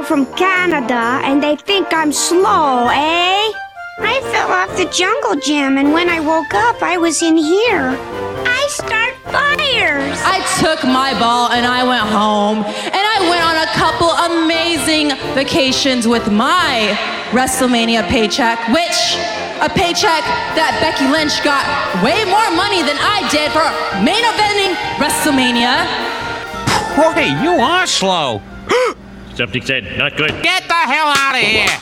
here from Canada and they think I'm slow, eh? I fell off the jungle gym and when I woke up, I was in here. I start fires. I took my ball and I went home and I went on a couple amazing vacations with my WrestleMania paycheck, which a paycheck that Becky Lynch got way more money than I did for main eventing WrestleMania. Boy, you are slow. Something said not good. Get the hell out of here.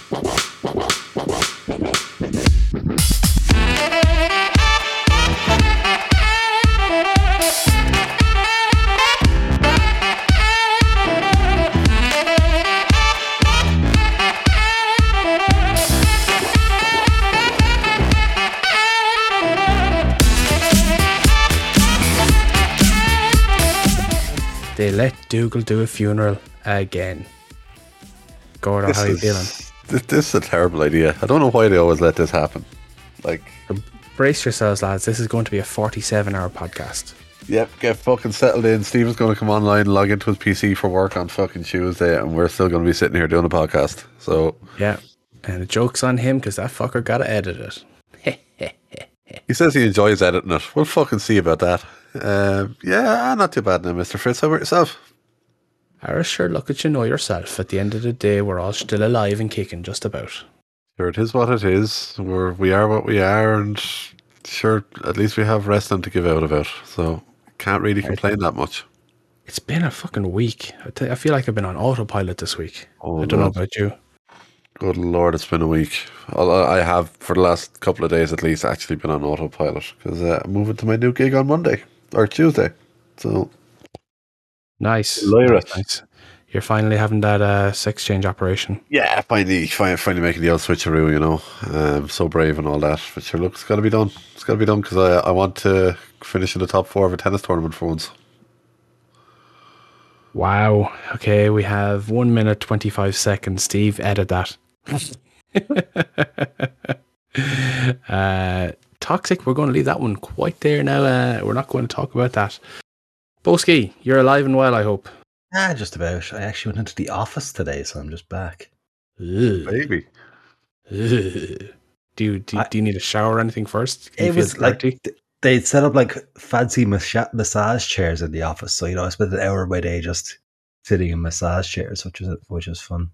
They let Dougal do a funeral again. Gordon, how are you is- feeling? This, this is a terrible idea. I don't know why they always let this happen. Like, Brace yourselves, lads. This is going to be a 47 hour podcast. yep, get fucking settled in. Steven's going to come online, log into his PC for work on fucking Tuesday, and we're still going to be sitting here doing a podcast. So Yeah. And the joke's on him because that fucker got to edit it. he says he enjoys editing it. We'll fucking see about that. Um, yeah, not too bad now, Mr. Fritz. How about yourself? Irish, sure, look at you know yourself. At the end of the day, we're all still alive and kicking, just about. Sure, it is what it is. We're we are what we are, and sure, at least we have wrestling to give out about. So can't really complain that much. It's been a fucking week. I, you, I feel like I've been on autopilot this week. Oh, I don't know about you. Good lord, it's been a week. I have, for the last couple of days at least, actually been on autopilot because uh, I'm moving to my new gig on Monday or Tuesday. So Nice. Lyra. Nice. You're finally having that uh, sex change operation. yeah, finally, finally, finally making the old switcheroo. You know, um, so brave and all that. But sure, look, it's got to be done. It's got to be done because I I want to finish in the top four of a tennis tournament for once. Wow. Okay, we have one minute, 25 seconds. Steve, edit that. uh, toxic, we're going to leave that one quite there now. Uh, we're not going to talk about that. Boski, you're alive and well, I hope. Ah, just about. I actually went into the office today, so I'm just back. Ugh. Baby, Ugh. Do you, do, you, I- do you need a shower or anything first? Can you It feel was like dirty? th- they'd set up like fancy massa- massage chairs in the office, so you know I spent an hour of my day just sitting in massage chairs, which was which was fun.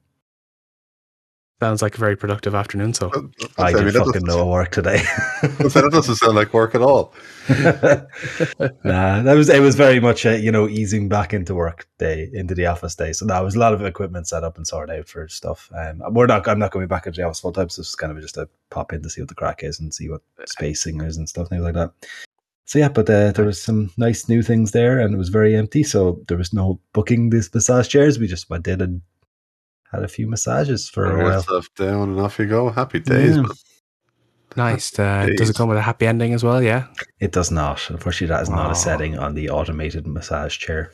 Sounds like a very productive afternoon. So, I mean, did fucking no work today. that doesn't sound like work at all. nah, that was it. Was very much a, you know easing back into work day, into the office day. So that was a lot of equipment set up and sorted out for stuff. Um, we're not. I'm not going to be back into the office full time. So it's kind of just a pop in to see what the crack is and see what spacing is and stuff, things like that. So yeah, but uh, there was some nice new things there, and it was very empty. So there was no booking these massage chairs. We just went in and had a few massages for a Wear while. yourself down and off you go. Happy days, Yeah. man. nice. Uh, does it come with a happy ending as well? Yeah. It does not. Unfortunately, that is not Oh. a setting on the automated massage chair.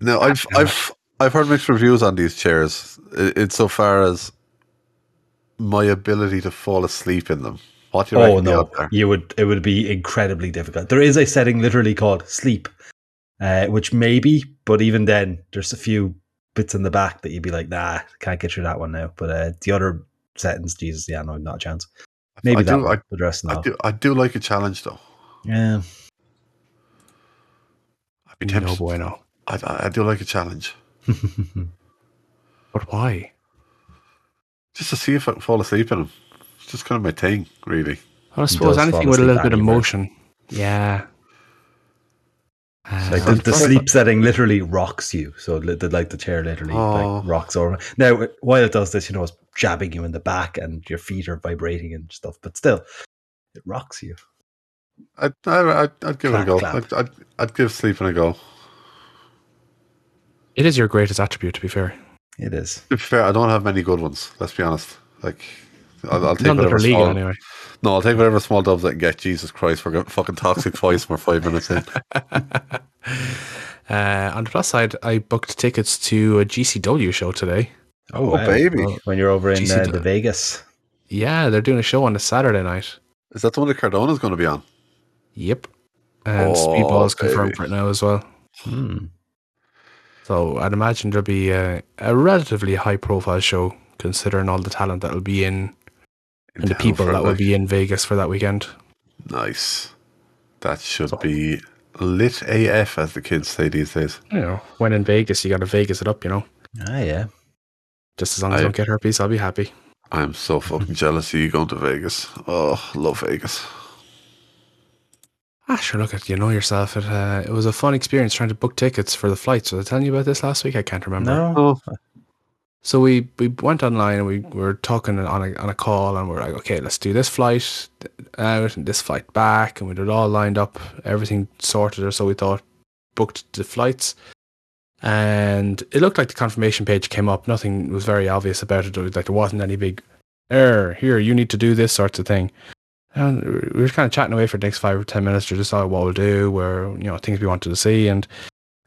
No, I've I've I've heard mixed reviews on these chairs. I- Insofar as my ability to fall asleep in them. What do you Oh no, you would. It would be incredibly difficult. There is a setting literally called sleep, uh, which maybe, but even then, there's a few bits in the back that you'd be like, nah, can't get through that one now. But uh, the other settings, Jesus, yeah, no, not a chance. Maybe I that do, one, I, but the rest I do I do like a challenge though. Yeah, I'd be No tempted. bueno. I, I, I do like a challenge. But why? Just to see if I can fall asleep in them. It's just kind of my thing, really. Well, I suppose anything with a little bit of motion. Yeah. Uh, like the, the sleep setting literally rocks you. So the, like the chair literally Oh. like rocks over. Now, while it does this, you know, it's jabbing you in the back and your feet are vibrating and stuff, but still, it rocks you. I'd, I, I'd, I'd give it a go. I'd, I'd, I'd give sleeping a go. It is your greatest attribute, to be fair. It is. To be fair, I don't have many good ones. Let's be honest. Like, I'll, I'll take None whatever legal, small. anyway. No, I'll take whatever small dubs I can get. Jesus Christ, we're getting fucking toxic twice. We're five minutes in. Uh, on the plus side, I booked tickets to a GCW show today. Oh, Oh, baby. When you're over in GC uh, the. Vegas. Yeah, they're doing a show on a Saturday night. Is that the one that Cardona's going to be on? Yep. And Oh, Speedball is confirmed baby. for it now as well. Hmm. So I'd imagine there'll be a, a relatively high profile show considering all the talent that'll be in and the people that will like. be in Vegas for that weekend. Nice. That should So- be lit AF, as the kids say these days. You know, when in Vegas, you got to Vegas it up. You know, Ah, yeah. just as long as I I- don't get herpes, I'll be happy. I'm so fucking jealous of you going to Vegas. Oh, love Vegas. Ah, sure. Look at you know yourself. It uh, it was a fun experience trying to book tickets for the flights. Was I telling you about this last week? I can't remember. No. So we we went online and we were talking on a on a call and we're like, okay, let's do this flight out and this flight back, and we it all lined up, everything sorted. Or so we thought, booked the flights, and it looked like the confirmation page came up. Nothing was very obvious about it. Like there wasn't any big error here. You need to do this sorts of thing. And we were kind of chatting away for the next five or ten minutes to decide what we'll do, where you know things we wanted to see, and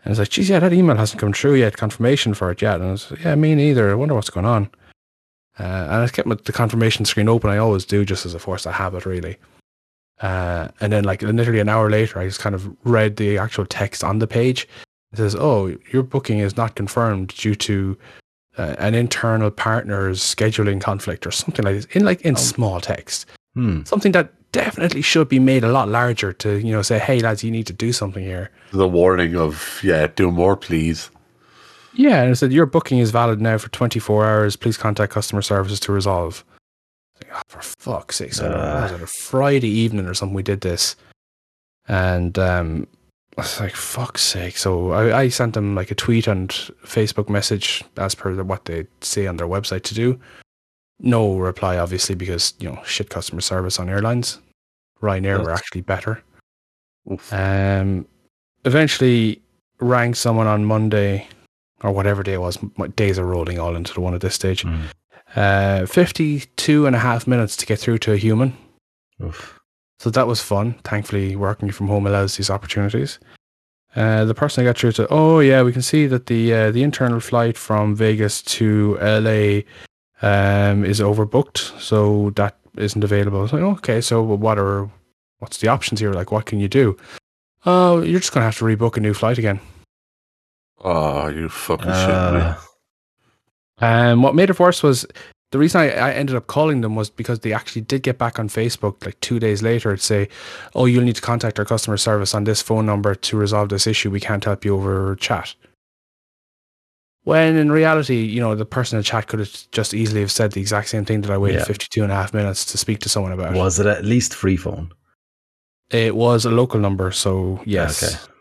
and it's like, geez, yeah, that email hasn't come through yet, confirmation for it yet. And I was like, yeah, me neither. I wonder what's going on. Uh, and I kept my, the confirmation screen open. I always do, just as a force of habit, really. Uh, and then, like, literally an hour later, I just kind of read the actual text on the page. It says, oh, your booking is not confirmed due to uh, an internal partner's scheduling conflict or something like this, in like in small text. Hmm. Something that definitely should be made a lot larger to, you know, say, hey, lads, you need to do something here. the warning of, yeah, do more, please. Yeah, and it said your booking is valid now for 24 hours. Please contact customer services to resolve. Like, oh, for fuck's sake! So Uh. was it a Friday evening or something? We did this, and um, I was like, "Fuck's sake!" So I, I sent them like a tweet and Facebook message as per what they say on their website to do. No reply, obviously, because you know shit customer service on airlines. Ryanair were actually better. Oof. Um, eventually rang someone on Monday or whatever day it was. My days are rolling all into the one at this stage. Hmm. Uh, 52 and a half minutes to get through to a human. Oof. So that was fun. Thankfully, working from home allows these opportunities. Uh, the person I got through to, oh yeah, we can see that the uh, the internal flight from Vegas to LA um, is overbooked, so that isn't available. Was like, okay, so what are what's the options here? Like, what can you do? Oh, you're just gonna have to rebook a new flight again. Oh, you fucking shitting me. Uh, Um, what made it worse was the reason I, I ended up calling them was because they actually did get back on Facebook like two days later to say, "Oh, you'll need to contact our customer service on this phone number to resolve this issue. We can't help you over chat." When in reality, you know, the person in chat could have just easily have said the exact same thing that I waited Yeah. 52 and a half minutes to speak to someone about. was it at least free phone? It was a local number, so yes. Okay.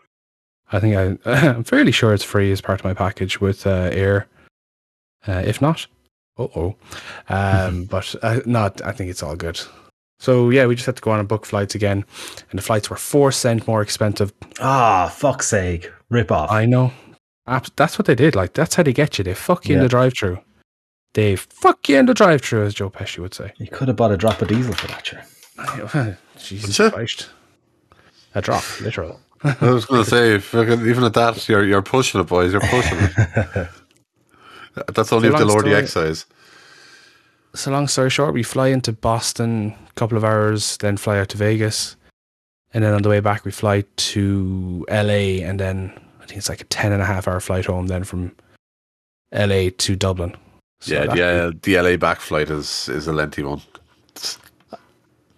I think I, I'm fairly sure it's free as part of my package with uh, Eir. Uh, if not, oh oh. Um, but uh, not. I think it's all good. So yeah, we just had to go on and book flights again, and the flights were four cent more expensive. Ah, fuck's sake. Rip off. I know. Abs- That's what they did. Like that's how they get you. They fuck you in the drive-through. They fuck you in the drive-through, as Joe Pesci would say. you could have bought a drop of diesel for that, sure. Jesus What's it? Christ. A drop, literal. I was going to say, even at that, you're you're pushing it, boys. You're pushing it. That's only It's if a they lower the story. excise. so long story short, we fly into Boston a couple of hours, then fly out to Vegas, and then on the way back we fly to LA, and then I think it's like a 10 and a half hour flight home, then from LA to Dublin. So yeah, yeah. The LA back flight is is a lengthy one.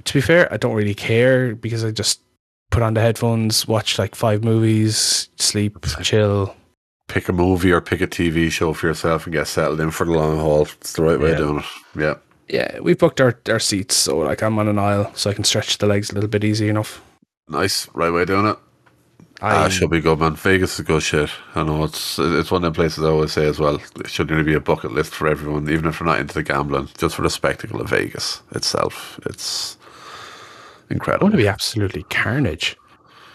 To be fair, I don't really care because I just put on the headphones, watch like five movies, sleep, chill. Pick a movie or pick a TV show for yourself and get settled in for the long haul. It's the right way Yeah. of doing it. Yeah. Yeah, we booked our, our seats, so like I'm on an aisle, so I can stretch the legs a little bit easy enough. Nice. Right way of doing it. I Ah, should be good, man. Vegas is good shit. I know it's it's one of the places I always say as well. It should really be a bucket list for everyone, even if they're not into the gambling, just for the spectacle of Vegas itself. It's incredible. want to be absolutely carnage.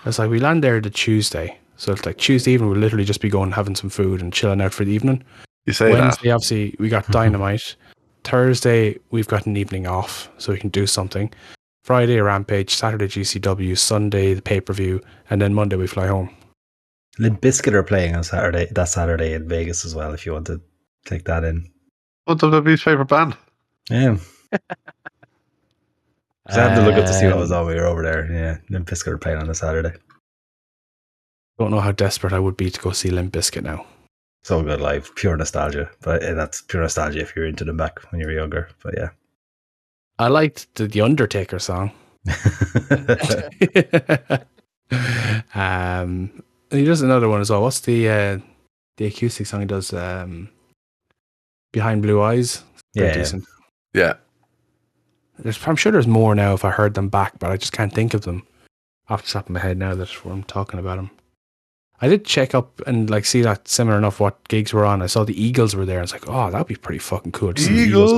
It's like we land there the Tuesday. So it's like Tuesday evening, we'll literally just be going having some food and chilling out for the evening. you say Wednesday, obviously, we got dynamite. Thursday, we've got an evening off, so we can do something. Friday, a rampage. Saturday, GCW. Sunday, the pay per view. And then Monday, we fly home. Limp Bizkit are playing on Saturday, that Saturday in Vegas as well, if you want to take that in. that. What's WWE's favorite band? Yeah. 'Cause I had to look up to see what was on we were over there. Yeah. Limp Bizkit are playing on a Saturday. Don't know how desperate I would be to go see Limp Bizkit now. So good live, pure nostalgia. But uh, that's pure nostalgia if you're into them back when you were younger. But yeah. I liked the, the Undertaker song. um, he does another one as well. What's the uh, the acoustic song he does? Um, Behind Blue Eyes. Yeah. decent. Yeah. There's, I'm sure there's more now if I heard them back, but I just can't think of them off the top of my head now that I'm talking about them. I did check up and like see that similar enough what gigs were on. I saw the Eagles were there. I was like, oh, that'd be pretty fucking cool. to see the Eagles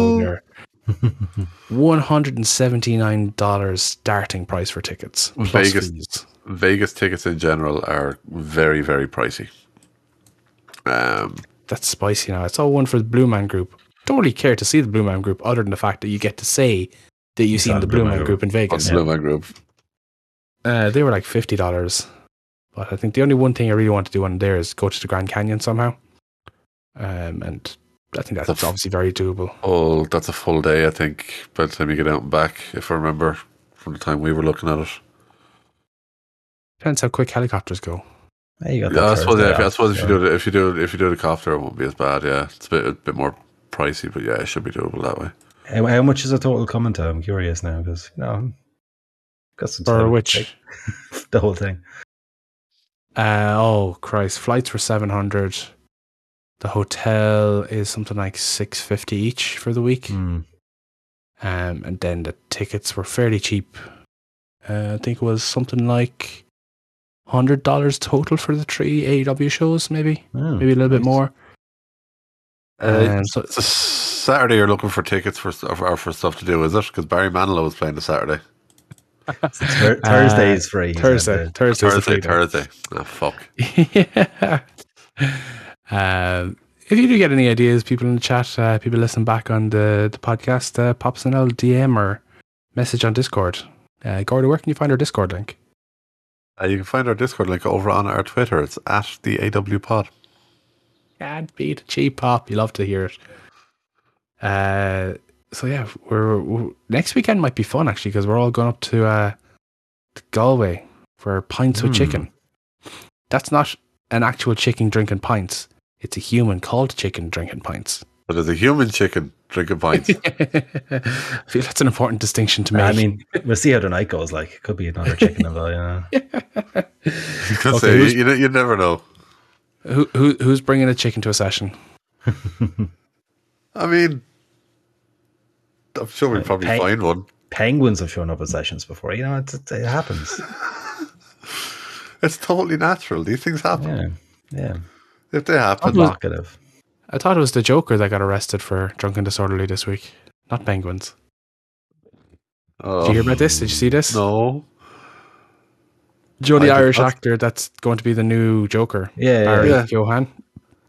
over there. One hundred and seventy nine dollars starting price for tickets. plus Vegas. fees. Vegas tickets in general are very, very pricey. Um, That's spicy now. I saw one for the Blue Man Group. Don't really care to see the Blue Man Group other than the fact that you get to say that you've seen the Blue Man Group in Vegas. Blue Man Group. Uh, they were like fifty dollars, but I think the only one thing I really want to do on there is go to the Grand Canyon somehow. Um, and I think that's That's- obviously very doable. Oh, that's a full day, I think, by the time you get out and back, if I remember from the time we were looking at it. Depends how quick helicopters go. Hey, you got Yeah, I suppose, yeah, if, I suppose if you do it, if you do it, if you do the copter, it won't be as bad. Yeah, it's a bit a bit more pricey, but yeah, it should be doable that way. How, how much is a total coming to? I'm curious now because you know, got some For which, the whole thing. uh, oh Christ, flights were seven hundred. The hotel is something like six fifty each for the week. Hmm. Um, and then the tickets were fairly cheap. Uh, I think it was something like hundred dollars total for the three AEW shows, maybe, Oh, maybe a little bit more. Uh, Um, so it's Saturday. You're looking for tickets for st- or for stuff to do, is it? Because Barry Manilow is playing the Saturday. Thur- Thursday is free. Thursday. Thursday, Thursday, Thursday. Oh fuck. yeah. Um, if you do get any ideas, people in the chat, uh, people listen back on the, the podcast, uh, pop us an old DM or message on Discord. Uh, Gordy, where can you find our Discord link? Uh, you can find our Discord link over on our Twitter. It's at the AW Pod. Can't beat a cheap pop. You love to hear it. Uh, so yeah, we're, we're next weekend might be fun actually because we're all going up to, uh, to Galway for pints with Hmm. chicken. That's not an actual chicken drinking pints. It's a human called chicken drinking pints. But there's a human chicken drinking pints. I feel that's an important distinction to make. I mean, we'll see how the night goes. Like, it could be another chicken involved. You know? You Okay, say, you, you, you never know. who, who who's bringing a chicken to a session? I mean, I'm sure we'll probably Pay- find one. Penguins have shown up at sessions before. You know, it, it, it happens. It's totally natural. These things happen. Yeah, yeah. If they happen, Provocative. I thought it was the Joker that got arrested for drunken disorderly this week, not penguins. oh, Did you hear about this? Did you see this? No. Joe, the I did Irish not. actor that's going to be the new Joker, Yeah, yeah, Barry yeah. Keoghan.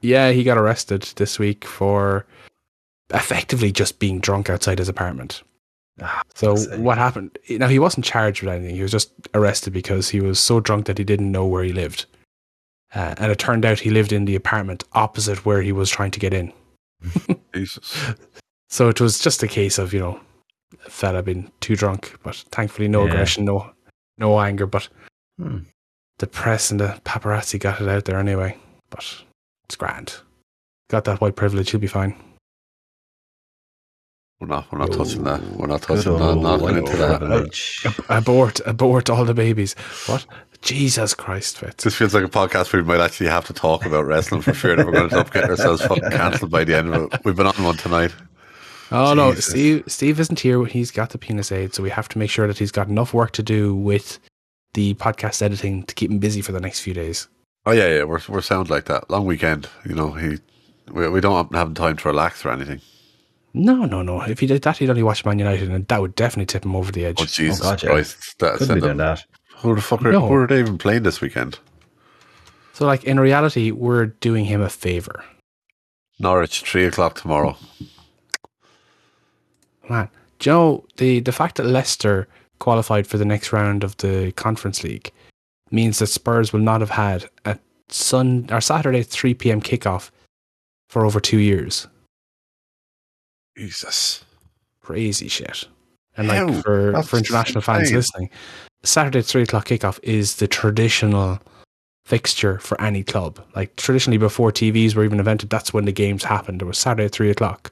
Yeah, he got arrested this week for effectively just being drunk outside his apartment. Ah, So what happened? Now he wasn't charged with anything. He was just arrested because he was so drunk that he didn't know where he lived, uh, and it turned out he lived in the apartment opposite where he was trying to get in. Jesus. So it was just a case of you know, a fella being too drunk, but thankfully no Yeah. aggression, no no anger. But Hmm. the press and the paparazzi got it out there anyway. But it's grand. Got that white privilege. He'll be fine. We're not. We're not touching that. We're not touching that. Not white into that. Abort, abort all the babies. What? Jesus Christ, Fitz. This feels like a podcast where we might actually have to talk about wrestling for fear that we're going to end up getting ourselves fucking cancelled by the end of it. We've been on one tonight. Oh no, Steve. Steve isn't here. He's got the penis aid, so we have to make sure that he's got enough work to do with the podcast editing to keep him busy for the next few days. Oh yeah, yeah. We're we're sound like that. Long weekend. You know, he. We, we don't have time to relax or anything. No, no, no. If he did that, he'd only watch Man United, and that would definitely tip him over the edge. Oh Jesus oh, God, yeah. Christ! That's Couldn't be doing that. Who the fuck are, No. who are they even playing this weekend? So, like in reality, we're doing him a favor, Norwich, three o'clock tomorrow. man. Do you know the the fact that Leicester qualified for the next round of the Conference League means that Spurs will not have had a Sun or Saturday three p.m. kickoff for over two years. Jesus. Crazy shit. And like for for international fans listening, Saturday three o'clock kickoff is the traditional fixture for any club. Like traditionally, before TVs were even invented, that's when the games happened. It was Saturday at three o'clock.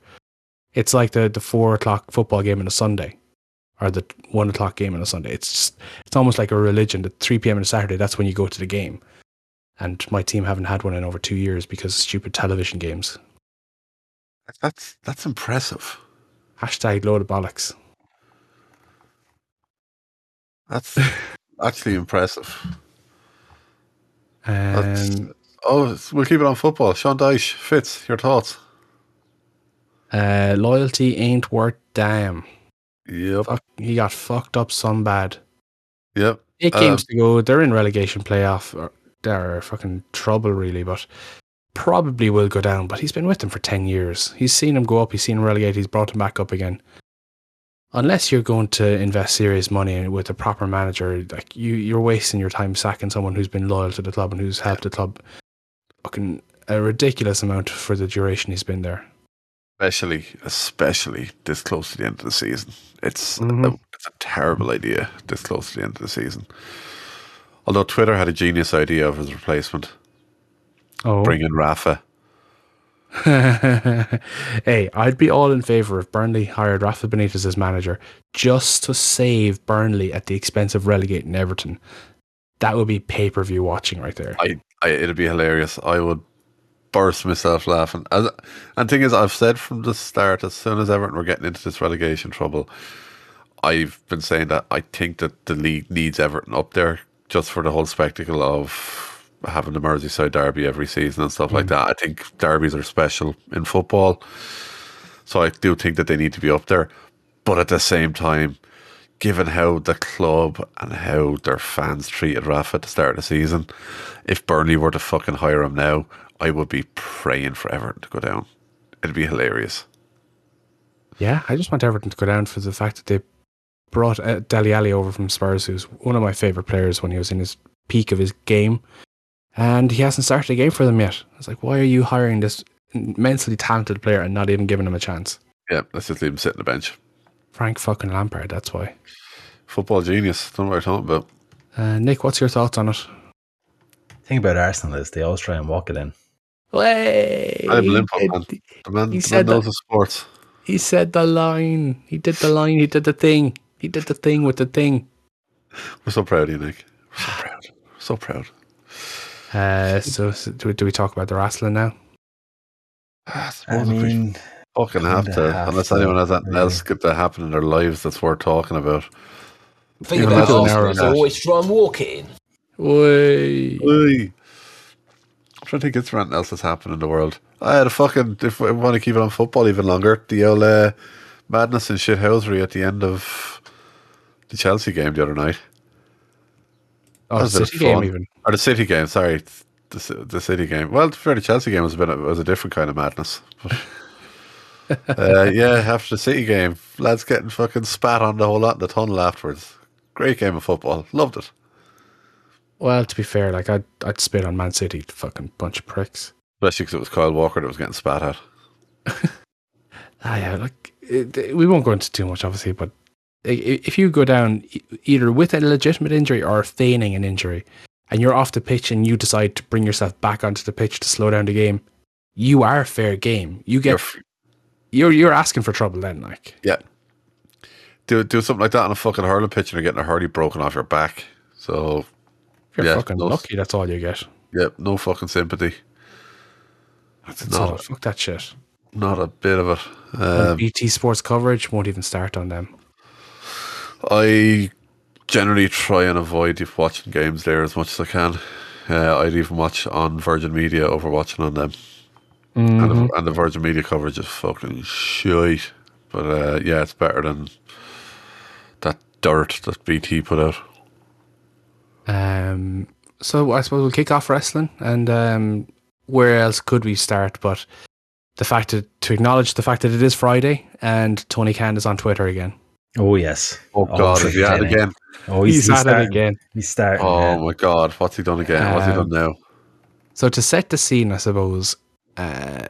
It's like the the four o'clock football game on a Sunday, or the one o'clock game on a Sunday. It's just, it's almost like a religion. At three p.m. on a Saturday, that's when you go to the game. And my team haven't had one in over two years because of stupid television games. That's that's impressive. Hashtag load of bollocks. That's actually impressive. Um, Oh, we'll keep it on football. Sean Dyche, Fitz, your thoughts? uh, loyalty ain't worth damn. Yep. Fuck, he got fucked up some bad. Yep. Eight Um, games to go. They're in relegation playoff. They're fucking trouble, really, but probably will go down. But he's been with them for 10 years. He's seen him go up. He's seen him relegate. He's brought him back up again. Unless you're going to invest serious money with a proper manager, like you, you're wasting your time sacking someone who's been loyal to the club and who's helped the club fucking a ridiculous amount for the duration he's been there. Especially, especially this close to the end of the season. It's Mhm. a, it's a terrible idea this close to the end of the season. Although Twitter had a genius idea of his replacement, Oh. bring in Rafa. hey, I'd be all in favour if Burnley hired Rafa Benitez as manager just to save Burnley at the expense of relegating Everton. That would be pay per view watching right there. I, I, it'd be hilarious. I would burst myself laughing. As, and thing is, I've said from the start, as soon as Everton were getting into this relegation trouble, I've been saying that I think that the league needs Everton up there just for the whole spectacle of having the Merseyside derby every season and stuff like that. I think derbies are special in football, so I do think that they need to be up there. But at the same time, given how the club and how their fans treated Rafa at the start of the season, if Burnley were to fucking hire him now, I would be praying for Everton to go down. It'd be hilarious. Yeah, I just want Everton to go down for the fact that they brought uh, Dele Alli over from Spurs, who's one of my favourite players when he was in his peak of his game. And he hasn't started a game for them yet. I was like, why are you hiring this immensely talented player and not even giving him a chance? Yeah, let's just leave him sitting on the bench. Frank fucking Lampard, that's why. Football genius. Don't know what you're talking about. Uh, Nick, what's your thoughts on it? thing about Arsenal is they always try and walk it in. Way. I'm a Liverpool man. The man, He the said man knows that- the sports. He said the line. He did the line. He did the thing. He did the thing with the thing. We're so proud of you, Nick. We're so proud. So proud. Uh, so, so do, we, do we talk about the wrestling now? I, I suppose if we mean, fucking have to, have unless to, anyone has anything yeah. else get to happen in their lives that's worth talking about. Think Even about less Arsenal, hour is and a half. always try and walk it in. Way. Oi. I'm trying to think it's anything else that's happened in the world. I had a fucking, if we want to keep it on football even longer, the old uh, madness and shithousery at the end of the Chelsea game the other night. Oh, the was a bit of City game even. Or the City game, sorry. The, the City game. Well, the Chelsea game was a bit was a different kind of madness. But, uh, yeah, after the City game, lads getting fucking spat on the whole lot in the tunnel afterwards. Great game of football. Loved it. Well, to be fair, like I'd I'd spit on Man City, fucking bunch of pricks. Especially because it was Kyle Walker that was getting spat at. Ah, yeah, like it, it- we won't go into too much, obviously, but if you go down either with a legitimate injury or feigning an injury, and you're off the pitch and you decide to bring yourself back onto the pitch to slow down the game, you are fair game. You get You're you're you're asking for trouble then, like Yeah. Do do something like that on a fucking hurling pitch and you're getting a hurley broken off your back. So if you're Yeah, fucking those- lucky, that's all you get. yeah, no fucking sympathy. That's not all. a- Fuck that shit. Not a bit of it. Um, BT Sports coverage won't even start on them. I generally try and avoid watching games there as much as I can. Uh, I'd even watch on Virgin Media over watching on them. And, the, and the Virgin Media coverage is fucking shite. But uh, yeah, it's better than that dirt that BT put out. Um, so I suppose we'll kick off wrestling, and um, where else could we start? But the fact that to acknowledge the fact that it is Friday and Tony Khan is on Twitter again. Oh yes. Oh, God, is he at it again? Oh, He's, he's, he's, at it again. He's starting. Oh yeah. my God, what's he done again? What's he done Um, now? So to set the scene, I suppose uh,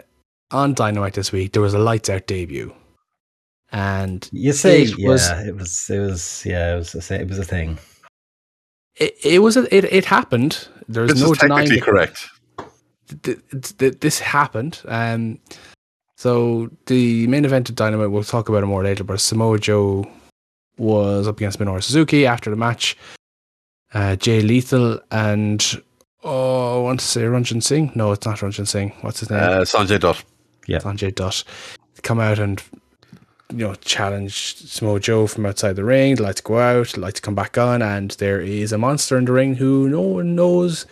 on Dynamite this week there was a lights out debut, and You say it yeah, was- it was it was yeah, it was a, it was a thing. it, it was a, it it happened. There's This no is denying technically that correct. th- th- th- this happened. Um, so the main event of Dynamite, we'll talk about it more later. But Samoa Joe was up against Minoru Suzuki after the match. Uh, Jay Lethal and oh, I want to say Ranjan Singh. No, it's not Ranjan Singh. What's his name? Uh, Sanjay Dutt. Yeah. Sanjay Dutt come out and you know challenge Samoa Joe from outside the ring. They like to go out, they like to come back on, and there is a monster in the ring who no one knows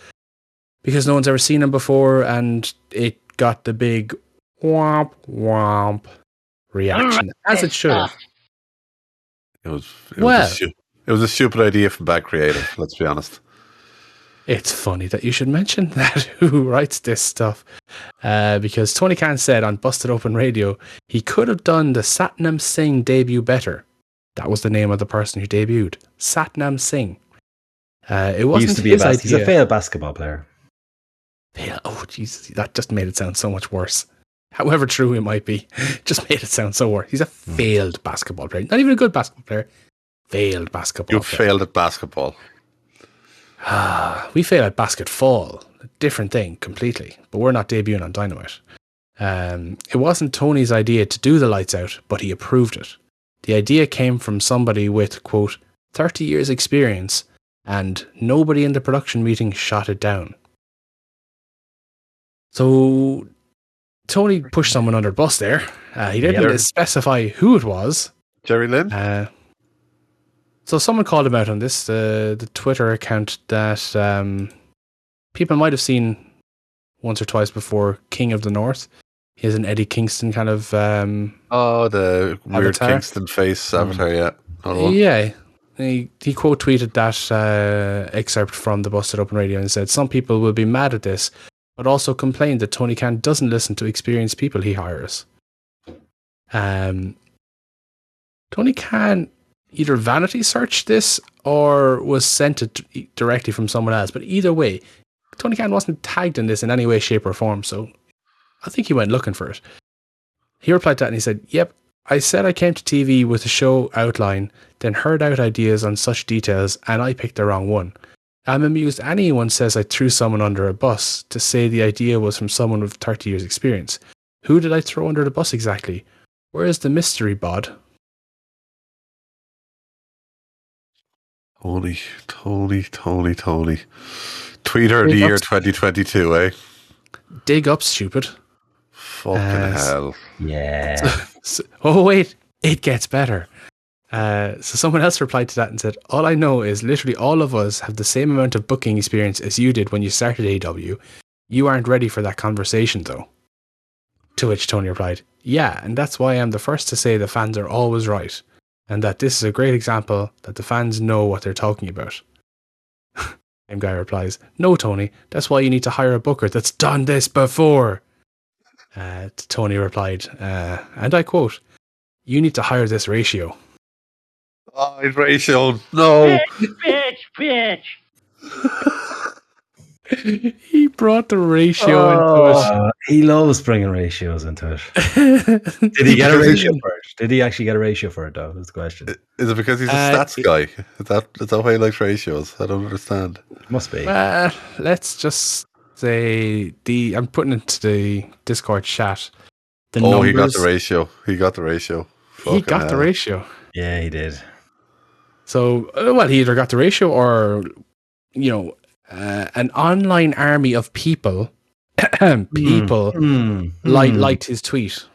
because no one's ever seen him before, and it got the big womp womp reaction as it should have. It was. It Well- was a stu- it was a stupid idea from Bad Creative. Let's be honest. It's funny that you should mention that who writes this stuff. Uh, because Tony Khan said on Busted Open Radio he could have done the Satnam Singh debut better. That was the name of the person who debuted. Satnam Singh. Uh, it wasn't used to be a his bas- he's a idea. failed basketball player. Fail- Oh, Jesus, that just made it sound so much worse. However true it might be, just made it sound so worse. He's a Hmm. failed basketball player. Not even a good basketball player. Failed basketball You player. failed at basketball. Ah, we fail at basketball. A different thing completely. But we're not debuting on Dynamite. Um, it wasn't Tony's idea to do the lights out, but he approved it. The idea came from somebody with, quote, 30 years experience, and nobody in the production meeting shot it down. So Tony pushed someone under the bus there. Uh, he didn't Yeah. specify who it was. Jerry Lynn. Uh, so someone called him out on this, uh, the Twitter account that um, people might have seen once or twice before, King of the North. He has an Eddie Kingston kind of um, Oh, the weird Avatar? Kingston face avatar. Yeah. Another one. yeah. He, he quote tweeted that uh, excerpt from the Busted Open Radio and said, Some people will be mad at this, but also complained that Tony Khan doesn't listen to experienced people he hires. Um, Tony Khan either vanity searched this or was sent it directly from someone else, but either way, Tony Khan wasn't tagged in this in any way, shape, or form, so I think he went looking for it. He replied to that and he said, Yep, I said I came to TV with a show outline, then heard out ideas on such details, and I picked the wrong one. I'm amused anyone says I threw someone under a bus to say the idea was from someone with 30 years' experience. Who did I throw under the bus exactly? Where is the mystery bod? Tony, Tony, Tony, Tony. Tweeter of the year 2022, eh? Dig up, stupid. Fucking Uh, hell. Yeah. So- oh, wait, it gets better. Uh, so someone else replied to that and said, All I know is literally all of us have the same amount of booking experience as you did when you started AW. You aren't ready for that conversation, though. To which Tony replied, Yeah, and that's why I'm the first to say the fans are always right, and that this is a great example that the fans know what they're talking about. Same guy replies, No, Tony, that's why you need to hire a booker that's done this before. Uh, Tony replied, uh, and I quote, You need to hire this ratio. Oh, it's ratio. No. Bitch, bitch. bitch. he brought the ratio into Uh, he loves bringing ratios into it. it. Did he get a ratio for it? Did he actually get a ratio for it, though? That's the question. Is it because he's a Uh, stats guy? Is that, is that why he likes ratios? I don't understand. Must be. Uh, let's just say the. I'm putting it to the Discord chat. The oh, numbers, he got the ratio. He got the ratio. He Fucking got the ratio. Yeah, he did. So, uh, well, he either got the ratio or, you know, uh, an online army of people, people Hmm. li- Hmm. liked his tweet.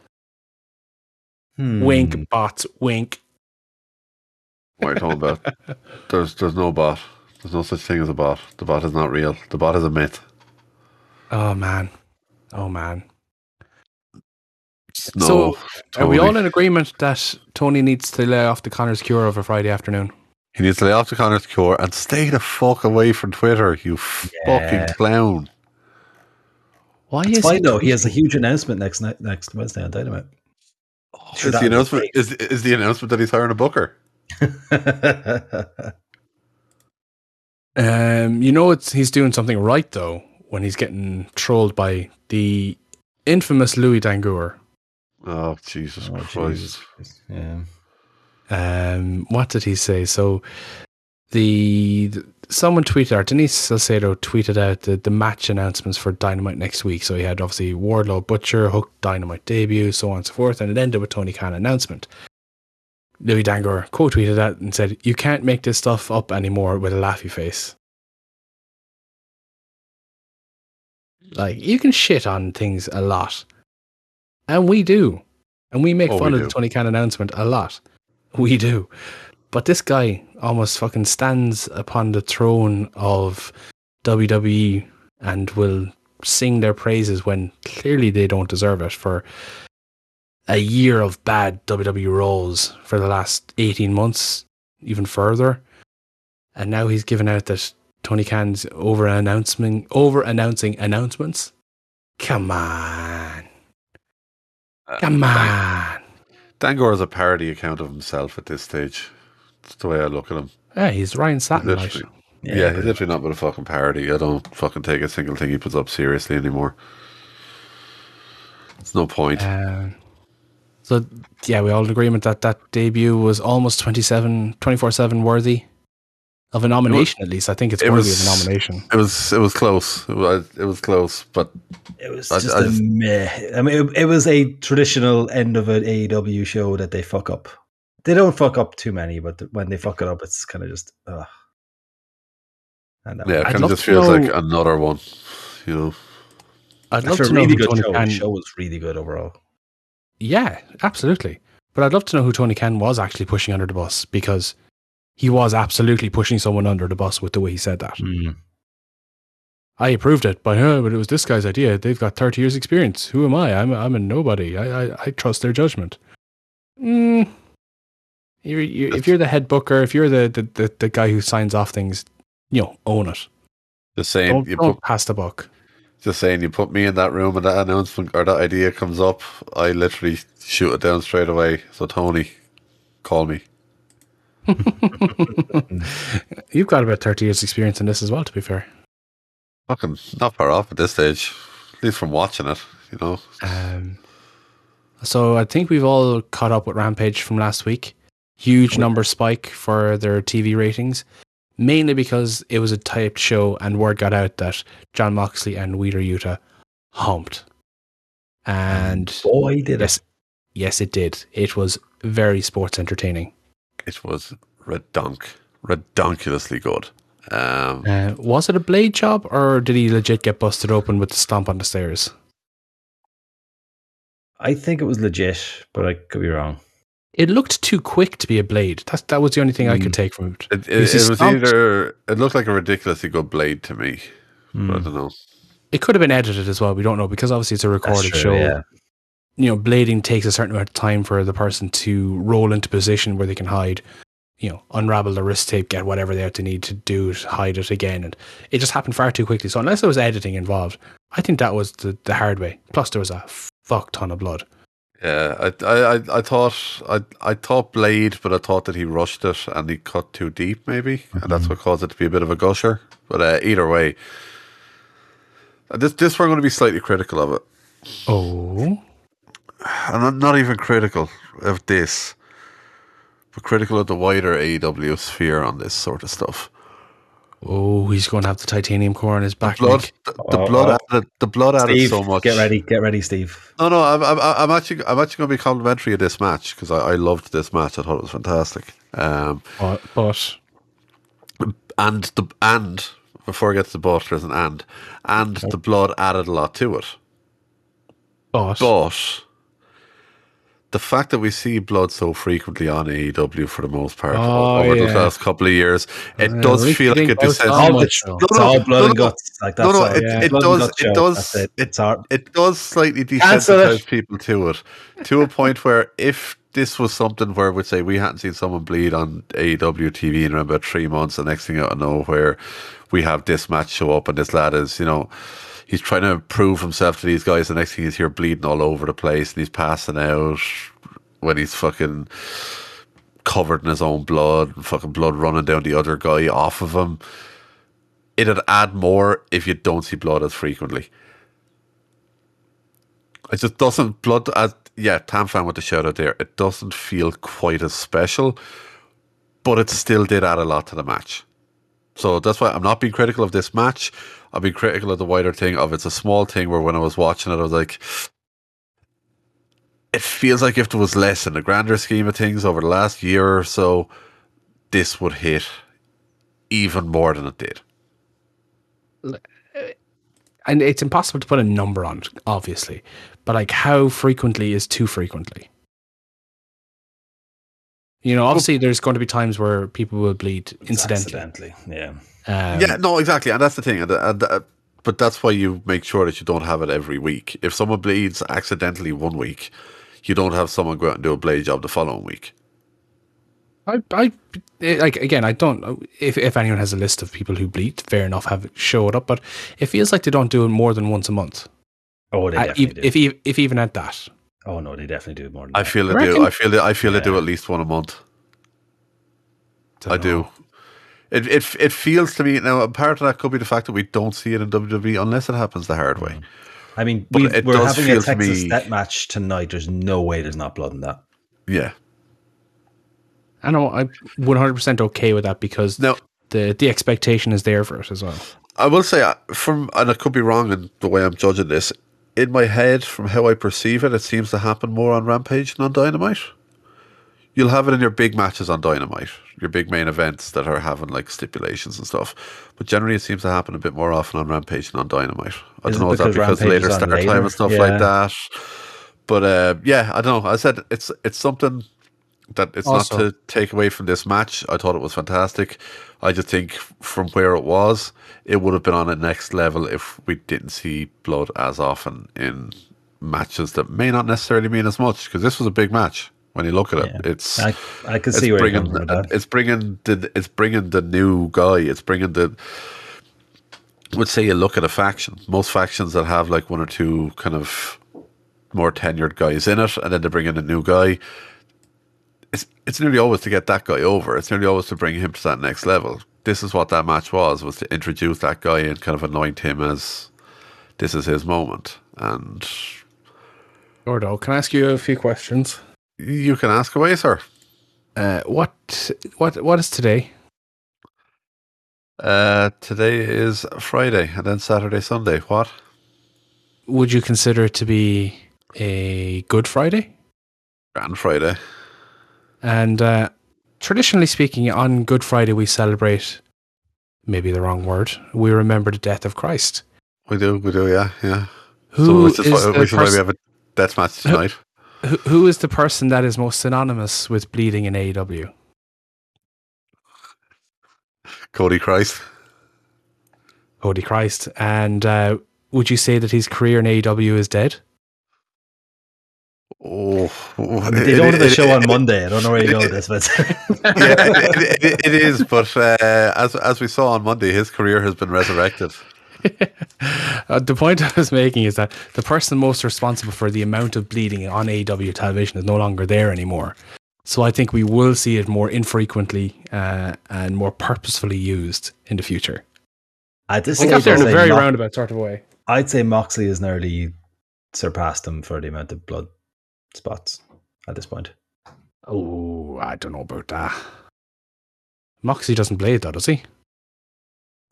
Hmm. Wink, bots, wink. What are you talking about? There's, there's no bot. There's no such thing as a bot. The bot is not real. The bot is a myth. Oh man, oh man. No. So, Are we all in agreement that Tony needs to lay off the Connors cure over Friday afternoon? He needs to lay off the Connor's cure and stay the fuck away from Twitter, you Yeah. fucking clown. Why It's is fine he though. He has a huge announcement next night, next Wednesday on Dynamite. Sure, is the announcement is, is the announcement that he's hiring a booker? Um, you know, it's he's doing something right though when he's getting trolled by the infamous Louis Dangoor. Oh Jesus Oh, Christ! Jesus. yeah. Um, what did he say? So the, the someone tweeted out, Denise Salcedo tweeted out the, the match announcements for Dynamite next week. So he had obviously Wardlow, Butcher, Hook, Dynamite debut, so on and so forth, and it ended with Tony Khan announcement. Louis Dangoor quote tweeted that and said, You can't make this stuff up anymore with a laughy face. Like, you can shit on things a lot. And we do. And we make Oh, fun we of the. Tony Khan announcement a lot. We do. But this guy almost fucking stands upon the throne of WWE and will sing their praises when clearly they don't deserve it for a year of bad WWE roles for the last 18 months, even further. And now he's given out that Tony Khan's over announcing over announcing announcements. Come on. Uh, Come on. Dangoor is a parody account of himself at this stage. That's the way I look at him. Yeah, he's Ryan Satin. Like. Literally. Yeah, he's literally not but a fucking parody. I don't fucking take a single thing he puts up seriously anymore. It's no point. Um, so, yeah, we all in agreement that that debut was almost 27, 24-7 worthy of a nomination, at least. I think it's it worthy was- of a nomination. It was it was close. It was it was close, but It was I- just I a just- meh. I mean, it, it was a traditional end of an AEW show that they fuck up. They don't fuck up too many, but th- when they fuck it up, it's kind of just. Ugh. And that yeah, it kind of just to feels like another one. You know, I'd love After to a know really who good Tony show. Khan... The show was really good overall. Yeah, absolutely. But I'd love to know who Tony Khan was actually pushing under the bus because he was absolutely pushing someone under the bus with the way he said that. I approved it, but, uh, but it was this guy's idea. They've got 30 years experience. Who am I? I'm, I'm a nobody. I, I, I trust their judgment. Mm. You're, you're, if you're the head booker, if you're the, the, the, the guy who signs off things, you know, own it. just saying Don't, you don't put pass the buck. just saying you put me in that room and that announcement or that idea comes up, I literally shoot it down straight away. So Tony, call me. You've got about 30 years experience in this as well, to be fair. Fucking not far off at this stage, at least from watching it. You know, Um, so I think we've all caught up with Rampage from last week. Huge number spike for their TV ratings, mainly because it was a typed show and word got out that Jon Moxley and Wheeler Yuta humped. And Boy, did yes, yes, it did. It was very sports entertaining. It was redonk, redonkulously good. Um, Uh, was it a blade job or did he legit get busted open with the stomp on the stairs? I think it was legit, but I could be wrong. It looked too quick to be a blade. That's, that was the only thing I could Mm. take from it. it, it, Because it was either it looked like a ridiculously good blade to me, Hmm. but I don't know. It could have been edited as well. We don't know because obviously it's a recorded true, show. yeah. You know, blading takes a certain amount of time for the person to roll into position where they can hide. You know, unravel the wrist tape, get whatever they have to need to do, to hide it again, and it just happened far too quickly. So unless there was editing involved, I think that was the, the hard way. Plus, there was a fuck ton of blood. Yeah, I, I, I, I thought I, I thought blade, but I thought that he rushed it and he cut too deep, maybe, and that's what caused it to be a bit of a gusher. But uh, either way, uh, this this we're going to be slightly critical of it. Oh, I'm not, not even critical of this, but critical of the wider AEW sphere on this sort of stuff. oh, he's going to have the titanium core on his back. Blood, the, the Oh, blood, oh. added, the blood added so much. get ready, get ready, Steve. No, no, I'm, I'm, I'm actually, I'm actually going to be complimentary of this match because I, I loved this match. I thought it was fantastic. Um, But, but and the and before I get to the but, there's an and, and the blood added a lot to it. but But the fact that we see blood so frequently on AEW for the most part Oh, over the last couple of years, it Uh, does feel like descent. so All much No, no, all blood no, and no. guts. Like No, that's no, all. it- yeah. it does- it does- it. it- It's hard. it does slightly desensitize people to it to a point where if this was something where we'd say we hadn't seen someone bleed on AEW TV in about three months, the next thing out of nowhere, we have this match show up and this lad is, you know, he's trying to prove himself to these guys. The next thing he's here bleeding all over the place and he's passing out when he's fucking covered in his own blood, and fucking blood running down the other guy off of him. It'd add more if you don't see blood as frequently. It just doesn't blood as yeah, Tam fan with the shout out there. It doesn't feel quite as special, but it still did add a lot to the match. So that's why I'm not being critical of this match. I'll been critical of the wider thing of it's a small thing where when I was watching it, I was like, it feels like if there was less in the grander scheme of things over the last year or so, this would hit even more than it did. Uh, and it's impossible to put a number on it, obviously. But like how frequently is too frequently? You know, obviously there's going to be times where people will bleed It's incidentally. Yeah. Um, yeah, no, exactly, and that's the thing, and, and uh, but that's why you make sure that you don't have it every week. If someone bleeds accidentally one week, you don't have someone go out and do a blade job the following week. I, I, like again, I don't. If if anyone has a list of people who bleed, fair enough, have it show it up. But it feels like they don't do it more than once a month. Oh, they Uh, definitely if, do. if if even at that, oh no, they definitely do more than I that. feel they do. I feel they, I feel they do at least one a month. Don't I do. Know. It, it it feels to me now. A part of that could be the fact that we don't see it in WWE unless it happens the hard way. I mean, But we it we're having a to Texas me- Death match tonight. There's no way there's not blood in that. Yeah. I know I'm 100 percent okay with that because Now the the expectation is there for it as well. I will say uh, from and I could be wrong in the way I'm judging this. In my head, from how I perceive it, it seems to happen more on Rampage than on Dynamite. You'll have it in your big matches on Dynamite, your big main events that are having like stipulations and stuff. But generally, it seems to happen a bit more often on Rampage than on Dynamite. I Is don't know, is that because Rampage later start later? time and stuff Yeah. like that? But uh, yeah, I don't know. I said it's it's something that it's Also- not to take away from this match. I thought it was fantastic. I just think from where it was, it would have been on a next level if we didn't see blood as often in matches that may not necessarily mean as much. Because this was a big match. When you look at it, Yeah. it's I I can see where you're bringing coming from with it's bringing the it's bringing the new guy. It's bringing the. I would say you look at a faction. Most factions that have like one or two kind of more tenured guys in it, and then they bring in a new guy. It's it's nearly always to get that guy over. It's nearly always to bring him to that next level. This is what that match was: was to introduce that guy and kind of anoint him as this is his moment. And Gordo, can I ask you a few questions? You can ask away, sir. Uh, what what what is today? Uh, today is Friday, and then Saturday, Sunday. What? Would you consider it to be a Good Friday? Grand Friday. And uh, traditionally speaking, on Good Friday we celebrate. Maybe the wrong word. We remember the death of Christ. We do, we do, yeah, yeah. Who so is, is why, the which is why we pers- have a death match tonight. Who, who is the person that is most synonymous with bleeding in AEW? Cody Christ. Cody Christ! And uh, would you say that his career in AEW is dead? Oh, I they don't have a show on Monday. I don't know where you know this, but yeah, it, it, it is. But uh, as as we saw on Monday, his career has been resurrected. Uh, the point I was making is that the person most responsible for the amount of bleeding on AEW television is no longer there anymore. So I think we will see it more infrequently uh, and more purposefully used in the future. at this I got stage, there in a very Mo- roundabout sort of way. I'd say Moxley has nearly surpassed him for the amount of blood spots at this point. Oh, I don't know about that. Moxley doesn't blade though, does he?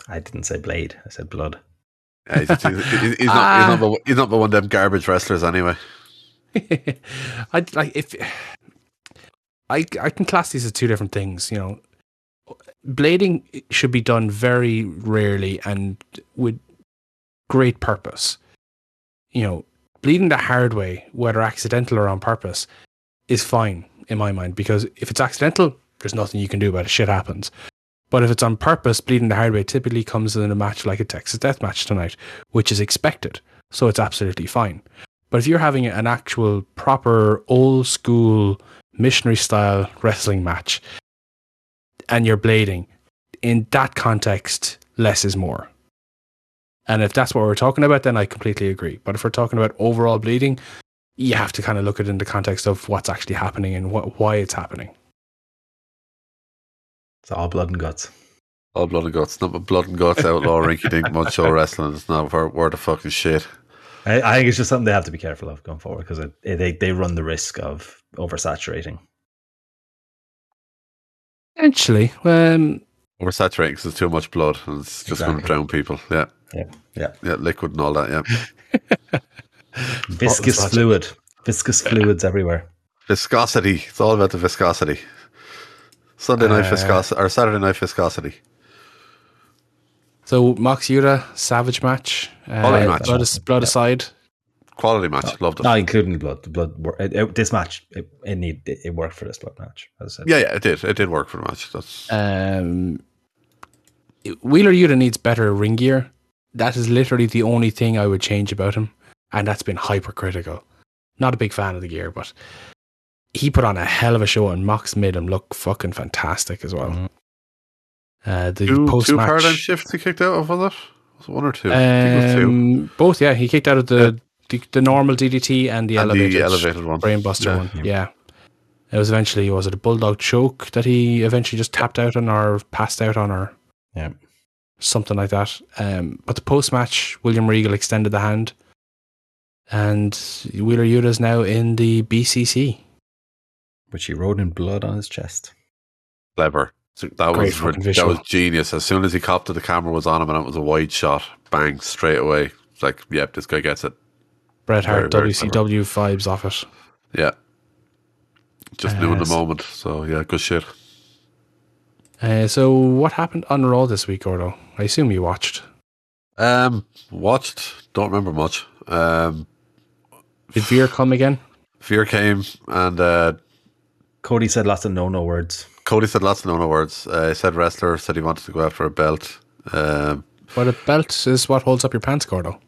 I didn't say blade. I said blood. Yeah, he's, he's, he's, he's not, Ah. he's, not, the- he's not the one of them garbage wrestlers anyway. I like if I I can class these as two different things. You know, blading should be done very rarely and with great purpose. You know, bleeding the hard way, whether accidental or on purpose, is fine in my mind because if it's accidental, there's nothing you can do about it. Shit happens. But if it's on purpose, bleeding the hard way typically comes in a match like a Texas Death Match tonight, which is expected. So it's absolutely fine. But if you're having an actual proper old school missionary style wrestling match and you're blading, in that context, less is more. And if that's what we're talking about, then I completely agree. But if we're talking about overall bleeding, you have to kind of look at it in the context of what's actually happening and what, why it's happening. It's all blood and guts. All blood and guts. Not blood and guts, outlaw, rinky dink, mud show wrestling. It's not worth, worth the fucking shit. I, I think it's just something they have to be careful of going forward because it, it, they they run the risk of oversaturating. Essentially, um, Oversaturating because there's too much blood and it's just going to drown people. Yeah. Yeah, yeah. Yeah, liquid and all that. Yeah. Viscous fluid, viscous fluids everywhere. viscosity. It's all about the viscosity. Sunday night Uh, viscosity or Saturday night viscosity. So Mox Yuta, Savage match. Uh, Quality match. Blood, as- blood aside. Quality match. Loved it. Not including blood. The blood. It, it- this match, it, it need it, it worked for this blood match. As I said. Yeah, yeah, it did. It did work for the match. That's Um, Wheeler Yuta needs better ring gear. That is literally the only thing I would change about him, and that's been hypercritical. Not a big fan of the gear, but he put on a hell of a show, and Mox made him look fucking fantastic as well. Mhm. Uh, the two, post two paradigm match, shifts he kicked out of, was it? Was it one or two? I think it was two. um, both, yeah, he kicked out of the the, the normal DDT and the And elevated, the elevated one. brainbuster Yeah. one. Yeah. It was eventually was it a bulldog choke that he eventually just tapped out on or passed out on or Yeah. something like that. Um, but the post match, William Regal extended the hand, and Wheeler Yuta is now in the BCC. Which he wrote in blood on his chest. Clever. So that Great was fucking that visual. was genius. As soon as he copped it, the camera was on him, and it was a wide shot. Bang! Straight away. It's like, yep, this guy gets it. Bret Hart Very, very WCW vibes off it. Yeah. Just knew in the moment. So yeah, good shit. Uh, so what happened on Raw this week, Gordo? I assume you watched. Um, watched. Don't remember much. Um, Did Veer come again? Fear came, and uh, Cody said lots of no no words. Cody said lots of no-no words. Uh, he said wrestler, said he wanted to go after a belt. Um, But a belt is what holds up your pants, Gordo.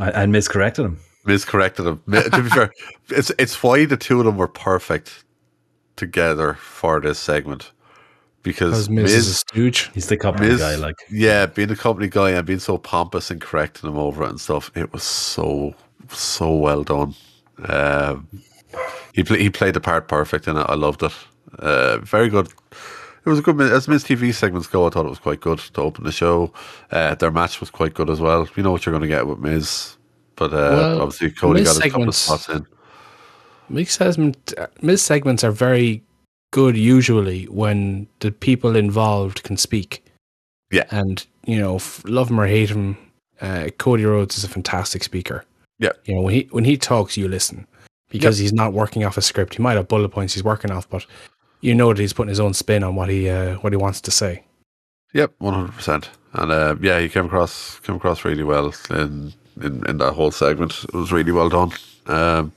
I, I miscorrected him. miscorrected him. To be fair, it's it's why the two of them were perfect together for this segment because Because Miz, Miz, is a stooge. He's the company Miz, guy. Like yeah, being a company guy and being so pompous and correcting him over it and stuff, it was so so well done. Um, he play, he played the part perfect and I, I loved it. Uh, very good. It was a good as Miz TV segments go. I thought it was quite good to open the show. Uh, their match was quite good as well. You know what you're going to get with Miz, but uh, Well, obviously Cody Miz got a couple of spots in. Miz segment, Miz segments are very good usually when the people involved can speak. Yeah. And, you know, love him or hate him, uh, Cody Rhodes is a fantastic speaker. Yeah. You know, when he when he talks, you listen because he's not working off a script. He might have bullet points he's working off, but you know that he's putting his own spin on what he uh, what he wants to say. Yep, one hundred percent. And uh, yeah, he came across came across really well in, in in that whole segment. It was really well done. Um,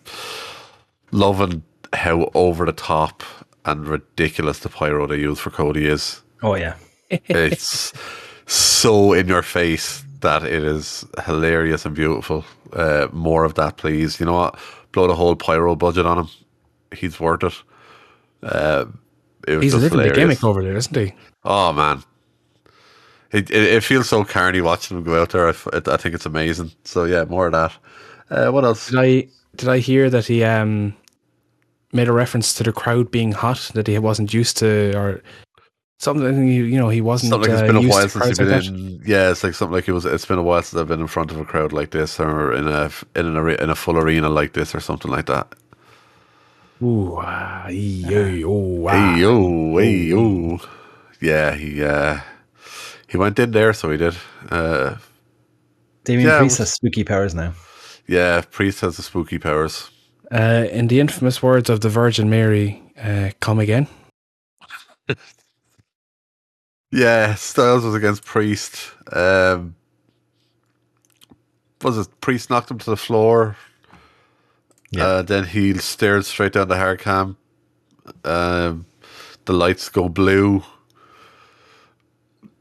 loving how over the top and ridiculous the pyro they use for Cody is. oh yeah, It's so in your face that it is hilarious and beautiful. Uh, more of that, please. You know what? Blow the whole pyro budget on him. He's worth it. Uh, it was He's living the gimmick over there, isn't he? Oh man, it, it it feels so carny watching him go out there. I think it's amazing. So yeah, more of that. Uh, what else? Did I did I hear that he um made a reference to the crowd being hot that he wasn't used to or something? You, you know, he wasn't. Something like uh, it's been a while since he's crowds been like that. in. Yeah, it's like something like it was. It's been a while since I've been in front of a crowd like this, or in a in an are- in a full arena like this, or something like that. Ooh, ah, ee, ee, oh, ah. Hey yo, hey yo. Yeah, he uh, he went in there, so he did. Uh, Damien Yeah, Priest was- has spooky powers now. yeah, Priest has the spooky powers. Uh, in the infamous words of the Virgin Mary, uh, come again. Yeah, Styles was against Priest. Um, was it Priest knocked him to the floor? Yeah. Uh, then he stared straight down the hard cam. Um, the lights go blue.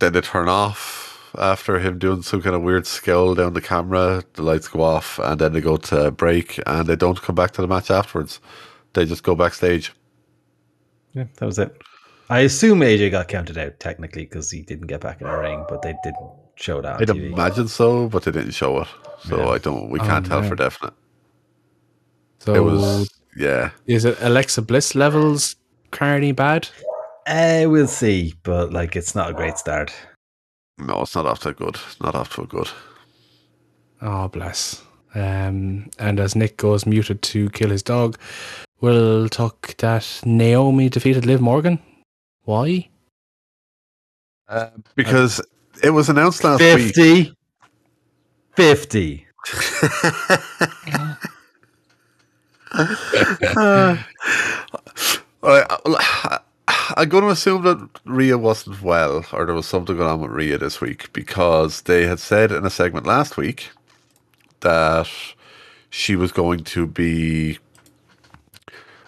Then they turn off after him doing some kind of weird scowl down the camera. The lights go off, and then they go to break, and they don't come back to the match afterwards. They just go backstage. Yeah, that was it. I assume AJ got counted out technically because he didn't get back in the ring, but they didn't show that I'd TV. imagine so, but they didn't show it, so Yeah. I don't. We Oh, can't tell no. for definite. So It was yeah. is it Alexa Bliss levels carny bad? Uh, we'll see, but like it's not a great start. No, it's not after to good. Not after good. Oh bless. Um, and as Nick goes muted to kill his dog, we'll talk that Naomi defeated Liv Morgan. Why? Uh, because it was announced last week. 50. 50. Uh, I, I'm going to assume that Rhea wasn't well, or there was something going on with Rhea this week because they had said in a segment last week that she was going to be,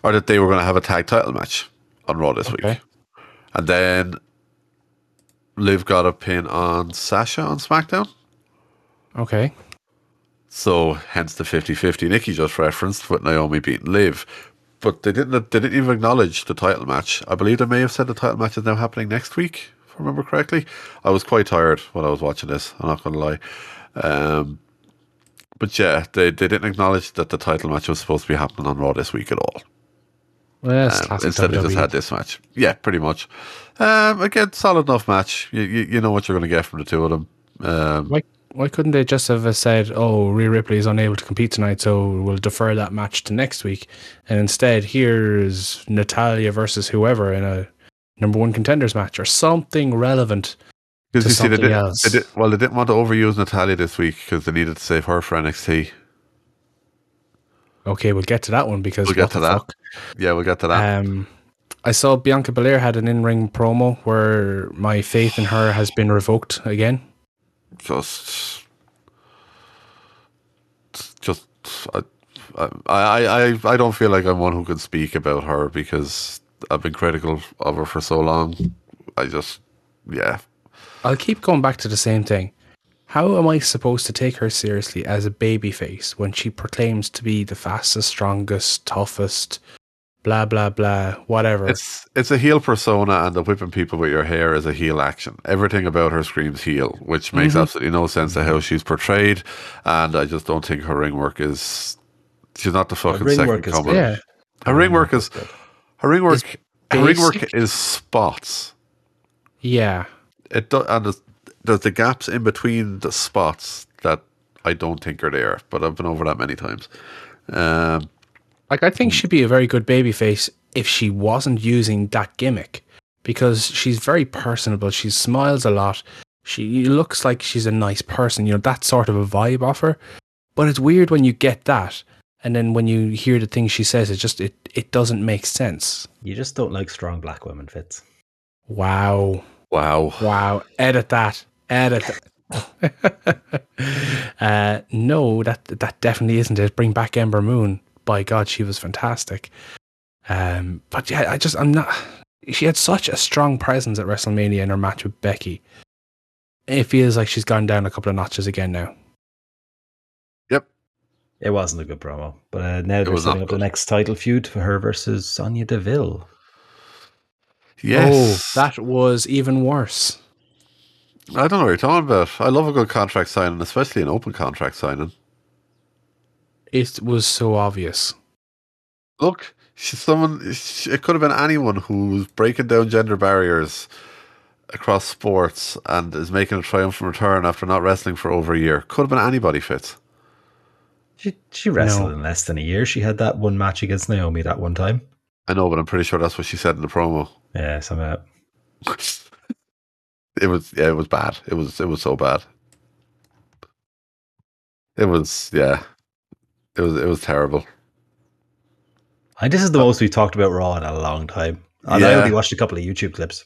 or that they were going to have a tag title match on Raw this week, Okay. And then Liv got a pin on Sasha on SmackDown. Okay. So hence the 50-50 Nikki just referenced with Naomi beating Liv. But they didn't they didn't even acknowledge the title match. I believe they may have said the title match is now happening next week, if I remember correctly. I was quite tired when I was watching this, I'm not gonna lie. Um, but yeah, they, they didn't acknowledge that the title match was supposed to be happening on Raw this week at all. Well, Um, instead, they just had this match. Yeah, pretty much. Um, again, solid enough match. You, you, you know what you're going to get from the two of them. Um, Why, why couldn't they just have said, oh, Rhea Ripley is unable to compete tonight, so we'll defer that match to next week? And instead, here's Natalya versus whoever in a number one contenders match or something relevant. Because you see, they did, they did, well, they didn't want to overuse Natalya this week because they needed to save her for NXT. Okay, we'll get to that one because We'll get to that. fuck? Yeah, we'll get to that. Um, I saw Bianca Belair had an in-ring promo where my faith in her has been revoked again. just, just, I, I, I, I, I don't feel like I'm one who can speak about her because I've been critical of her for so long. I just, yeah, I'll keep going back to the same thing. How am I supposed to take her seriously as a babyface when she proclaims to be the fastest, strongest, toughest, blah blah blah, whatever? it's it's a heel persona, and the whipping people with your hair is a heel action. Everything about her screams heel, which makes Mhm. absolutely no sense to how she's portrayed. And I just don't think her ring work is. She's not the fucking ring second work is coming. yeah, Her ring work is her ring work. Her ring work basic. is spots. yeah. It do, and there's, there's the gaps in between the spots that I don't think are there. But I've been over that many times. Um, Like I think she'd be a very good babyface if she wasn't using that gimmick because she's very personable. She smiles a lot. She looks like she's a nice person. You know that sort of a vibe off her. But it's weird when you get that, and then when you hear the things she says, it just it it doesn't make sense. You just don't like strong black women, Fitz. Wow. wow. Wow, edit that. Edit that. uh, no, that that definitely isn't it. Bring back Ember Moon. By God, she was fantastic. Um, but yeah, I just I'm not. She had such a strong presence at WrestleMania in her match with Becky. It feels like she's gone down a couple of notches again now. Yep. It wasn't a good promo. But uh, now they're setting up the next title feud for her versus Sonya Deville. Yes. Oh, that was even worse. I don't know what you're talking about. I love a good contract signing, especially an open contract signing. It was so obvious. Look, she's someone. she- It could have been anyone who's breaking down gender barriers across sports and is making a triumphant return after not wrestling for over a year. Could have been anybody, Fitz. She she wrestled No. in less than a year. She had that one match against Naomi that one time. I know, but I'm pretty sure that's what she said in the promo. Yeah, some of that. It was yeah, it was bad. It was it was so bad. It was yeah. It was it was terrible. And this is the most we've talked about Raw in a long time. And I Yeah. only watched a couple of YouTube clips.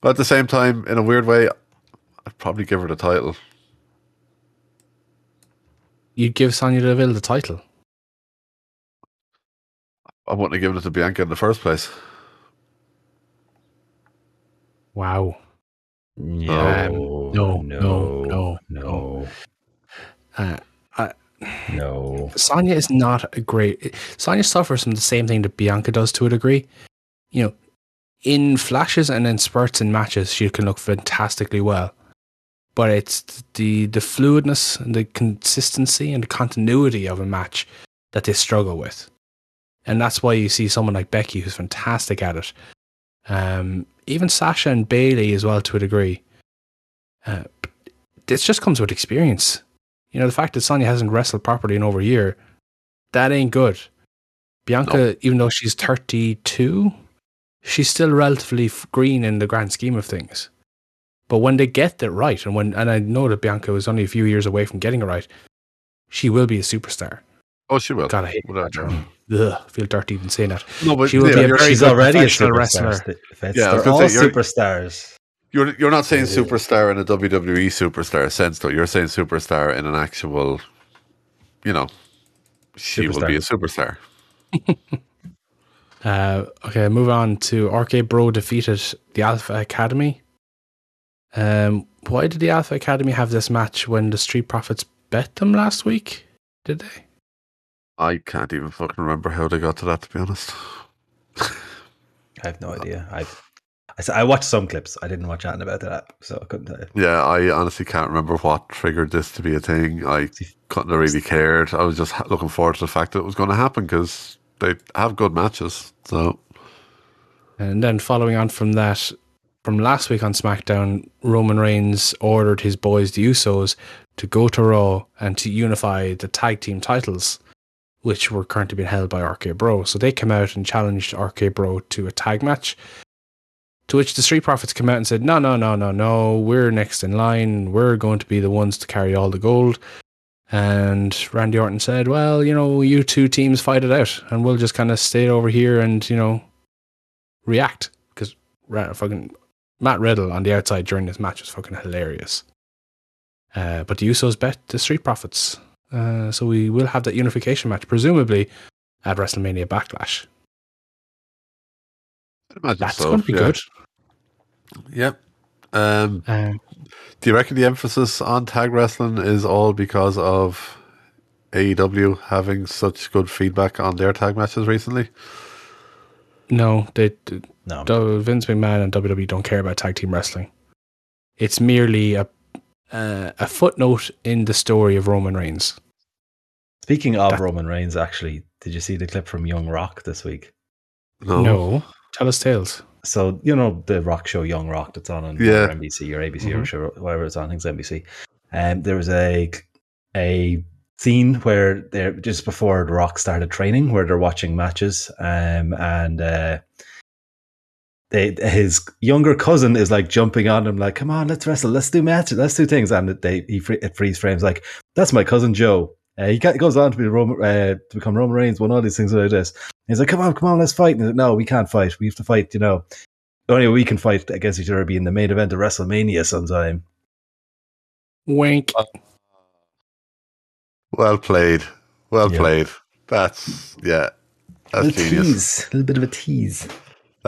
But at the same time, in a weird way, I'd probably give her the title. You'd give Sonya Deville the title. I wouldn't have given it to Bianca in the first place. Wow. No, no, no, no, no, no, Uh, I, no. Sonya is not a great. Sonya suffers from the same thing that Bianca does to a degree. You know, in flashes and in spurts and matches, she can look fantastically well. But it's the the fluidness and the consistency and the continuity of a match that they struggle with, and that's why you see someone like Becky who's fantastic at it. Um, even Sasha and Bayley as well to a degree. Uh, this just comes with experience. You know, the fact that Sonya hasn't wrestled properly in over a year, that ain't good. Bianca, even though she's 32, she's still relatively green in the grand scheme of things. But when they get it right, and when and I know that Bianca was only a few years away from getting it right, she will be a superstar. Oh, she will. God, I hate Without that term. Ugh, I feel dirty even saying that. No, but She will yeah, be a She's already a superstar. wrestler. Yeah, They're all say, superstars. You're you're not saying superstar in a WWE superstar sense though. You're saying superstar in an actual, you know, she will be a superstar. Uh, okay, move on to RK Bro defeated the Alpha Academy. Um, why did the Alpha Academy have this match when the Street Profits bet them last week? Did they? I can't even fucking remember how they got to that. To be honest, I have no idea. I I watched some clips. I didn't watch anything about that, so I couldn't tell you. yeah, I honestly can't remember what triggered this to be a thing. I couldn't have really cared. I was just looking forward to the fact that it was going to happen because they have good matches. So And then following on from that, from last week on SmackDown, Roman Reigns ordered his boys, the Usos, to go to Raw and to unify the tag team titles, which were currently being held by RK Bro. So they came out and challenged RK Bro to a tag match. To which the Street Profits came out and said, No, no, no, no, no, we're next in line. We're going to be the ones to carry all the gold. And Randy Orton said, Well, you know, you two teams fight it out, and we'll just kind of stay over here and, you know, react because fucking Matt Riddle on the outside during this match was fucking hilarious. Uh, but the Usos bet the Street Profits, uh, so we will have that unification match, presumably at WrestleMania Backlash. Imagine That's so, going to be yeah. good. Yep. Um, Um, do you reckon the emphasis on tag wrestling is all because of AEW having such good feedback on their tag matches recently? no, they, No. Vince McMahon and WWE don't care about tag team wrestling. It's merely a uh, a footnote in the story of Roman Reigns. Speaking of That- Roman Reigns, actually, did you see the clip from Young Rock this week? No. No, tell us tales. So you know the rock show Young Rock that's on on Yeah. NBC or ABC Mhm. or sure whatever it's on. I think it's NBC. And there was a a scene where they're just before the Rock started training, where they're watching matches, um, and uh, they his younger cousin is like jumping on him, like, "Come on, let's wrestle, let's do matches, let's do things." And they he free, it freeze frames like, "That's my cousin Joe." Uh, he ca- goes on to be Roman, uh, to become Roman Reigns, won all these things like this. He's like, "Come on, come on, let's fight." And he's like, no, we can't fight. We have to fight. You know, the only way we can fight against each other be in the main event of WrestleMania sometime. Wink. Well played. Well Yeah. played. That's yeah. That's little genius. tease, a little bit of a tease.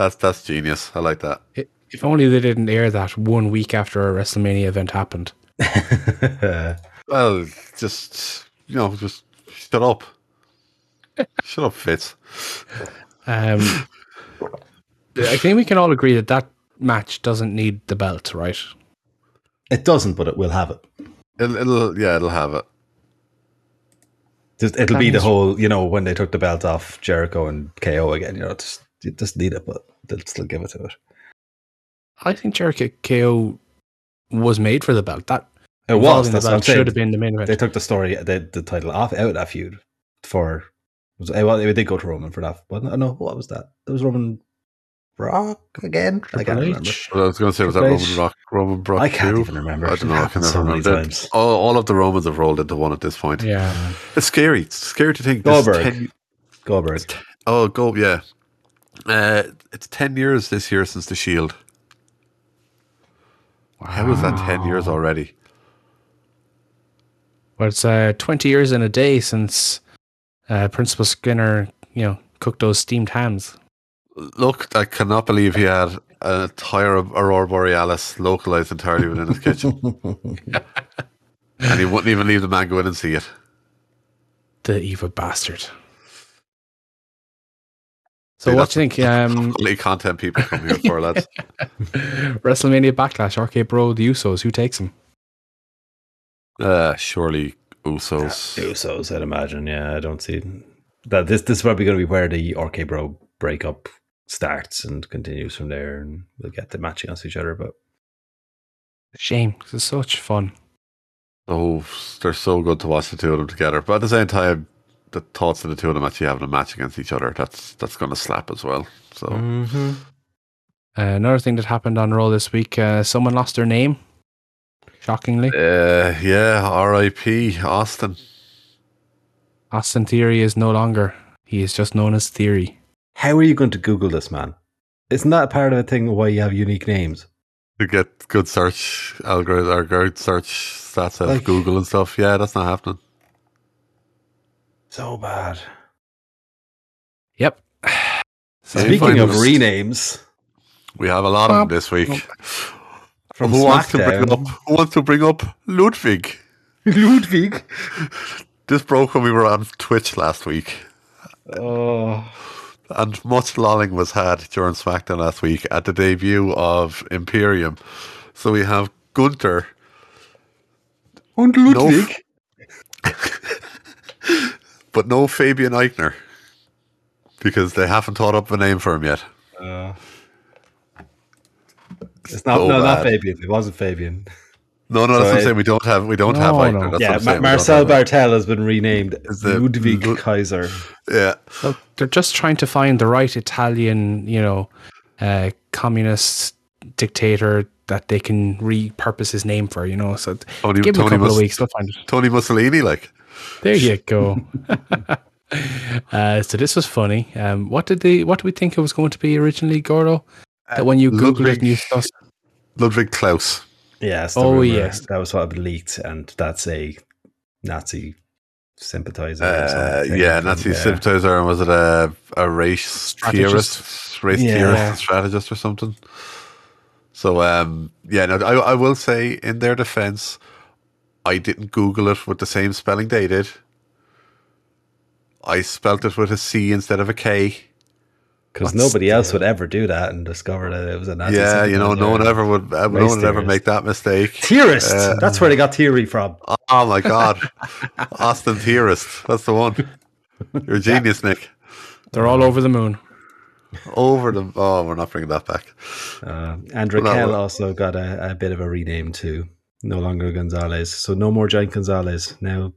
That's that's genius. I like that. I- If only they didn't air that one week after a WrestleMania event happened. Well, just you know, just shut up. shut up, Fitz. Um, I think we can all agree that that match doesn't need the belt, right? it doesn't, but it will have it. It'll, it'll yeah, it'll have it. Just, it'll be the whole, you know, when they took the belt off Jericho and KO again. You know, just you just need it, but they'll still give it to it. I think Jericho KO was made for the belt. That It was. involving That's what I'm saying. should have been the main event. They took the story, the, the title off out of that feud for. Was, well, they did go to Roman for that. But oh, no, what was that? There was Roman Rock again. I can't Triple remember. Well, I was going to say was that Triple Roman H. Rock, Roman Brock? I can't too? even remember. I don't know. I can never so remember. times. All, all of the Romans have rolled into one at this point. Yeah. It's scary. It's scary to think. this Goldberg. 10 Goldberg. Oh, go yeah. Uh, it's ten years this year since the Shield. How was that ten years already? Well, it's uh, 20 years in a day since uh, Principal Skinner, you know, cooked those steamed hams. Look, I cannot believe he had an entire Aurora Borealis localized entirely within his kitchen, and he wouldn't even leave the man go in and see it. The evil bastard. So See, what do you think? Um, Quality content people come here for, lads. WrestleMania Backlash, RK Bro, the Usos, who takes them? Uh, surely Usos. Usos, I'd imagine. Yeah, I don't see that. This this is probably going to be where the RK Bro breakup starts and continues from there, and we'll get the match against each other. But Shame, 'cause it's such fun. Oh, they're so good to watch the two of them together. But at the same time, the thoughts of the two of them actually having a match against each other, that's that's going to slap as well. So Uh, another thing that happened on Raw this week, uh, someone lost their name. Shockingly, Uh, yeah, R.I.P. Austin. Austin Theory is no longer. He is just known as Theory. How are you going to Google this, man? Isn't that part of the thing why you have unique names? To get good search algorithm or good search stats out Like- of Google and stuff. Yeah, that's not happening. So bad. Yep. So Speaking fine, of renames, We have a lot of them this week. from who wants to bring SmackDown. up? Who wants to bring up Ludwig? Ludwig. This broke when we were on Twitch last week, Oh, and much lolling was had during SmackDown last week at the debut of Imperium. So we have Gunther, und no, Ludwig. but no Fabian Aichner because they haven't thought up a name for him yet. Uh, it's not So no, not. Fabian. It wasn't Fabian. No, no, that's So what I'm saying. We don't have, we don't have Aichner. no. That's what yeah, I'm Ma- saying. We don't Marcel. Barthel has been renamed the Ludwig Lud- Kaiser. Yeah, Look, they're just trying to find the right Italian, you know, uh, communist dictator that they can repurpose his name for, you know. So Tony, give them a couple Mus- of weeks, they'll find it. Tony Mussolini, like There you go. uh, so this was funny. Um, what did they? What did we think it was going to be originally, Gordo? That when you Google it, you saw, Ludwig Klaus. Yes. Oh, rumor. yes. That was what had been leaked, and that's a Nazi sympathizer. Uh, yeah, Nazi Yeah. sympathizer, and was it a, a race Strategist. theorist, race Yeah. theorist, strategist, or something? So, um, yeah, no, I, I will say in their defense, I didn't Google it with the same spelling they did. I spelt it with a C instead of a K. Because What's nobody else the- would ever do that and discover that it was a Nazi. yeah, you know, no one ever would, uh, no Race one would ever make that mistake. Theorist. Uh, That's where they got theory from. Oh my god, Austin Theorist, that's the one. You're a genius, Nick. they're all over the moon. Over the Oh, we're not bringing that back. Uh, and Raquel was- also got a, a bit of a rename too. No longer Gonzalez. So no more Giant Gonzalez. Now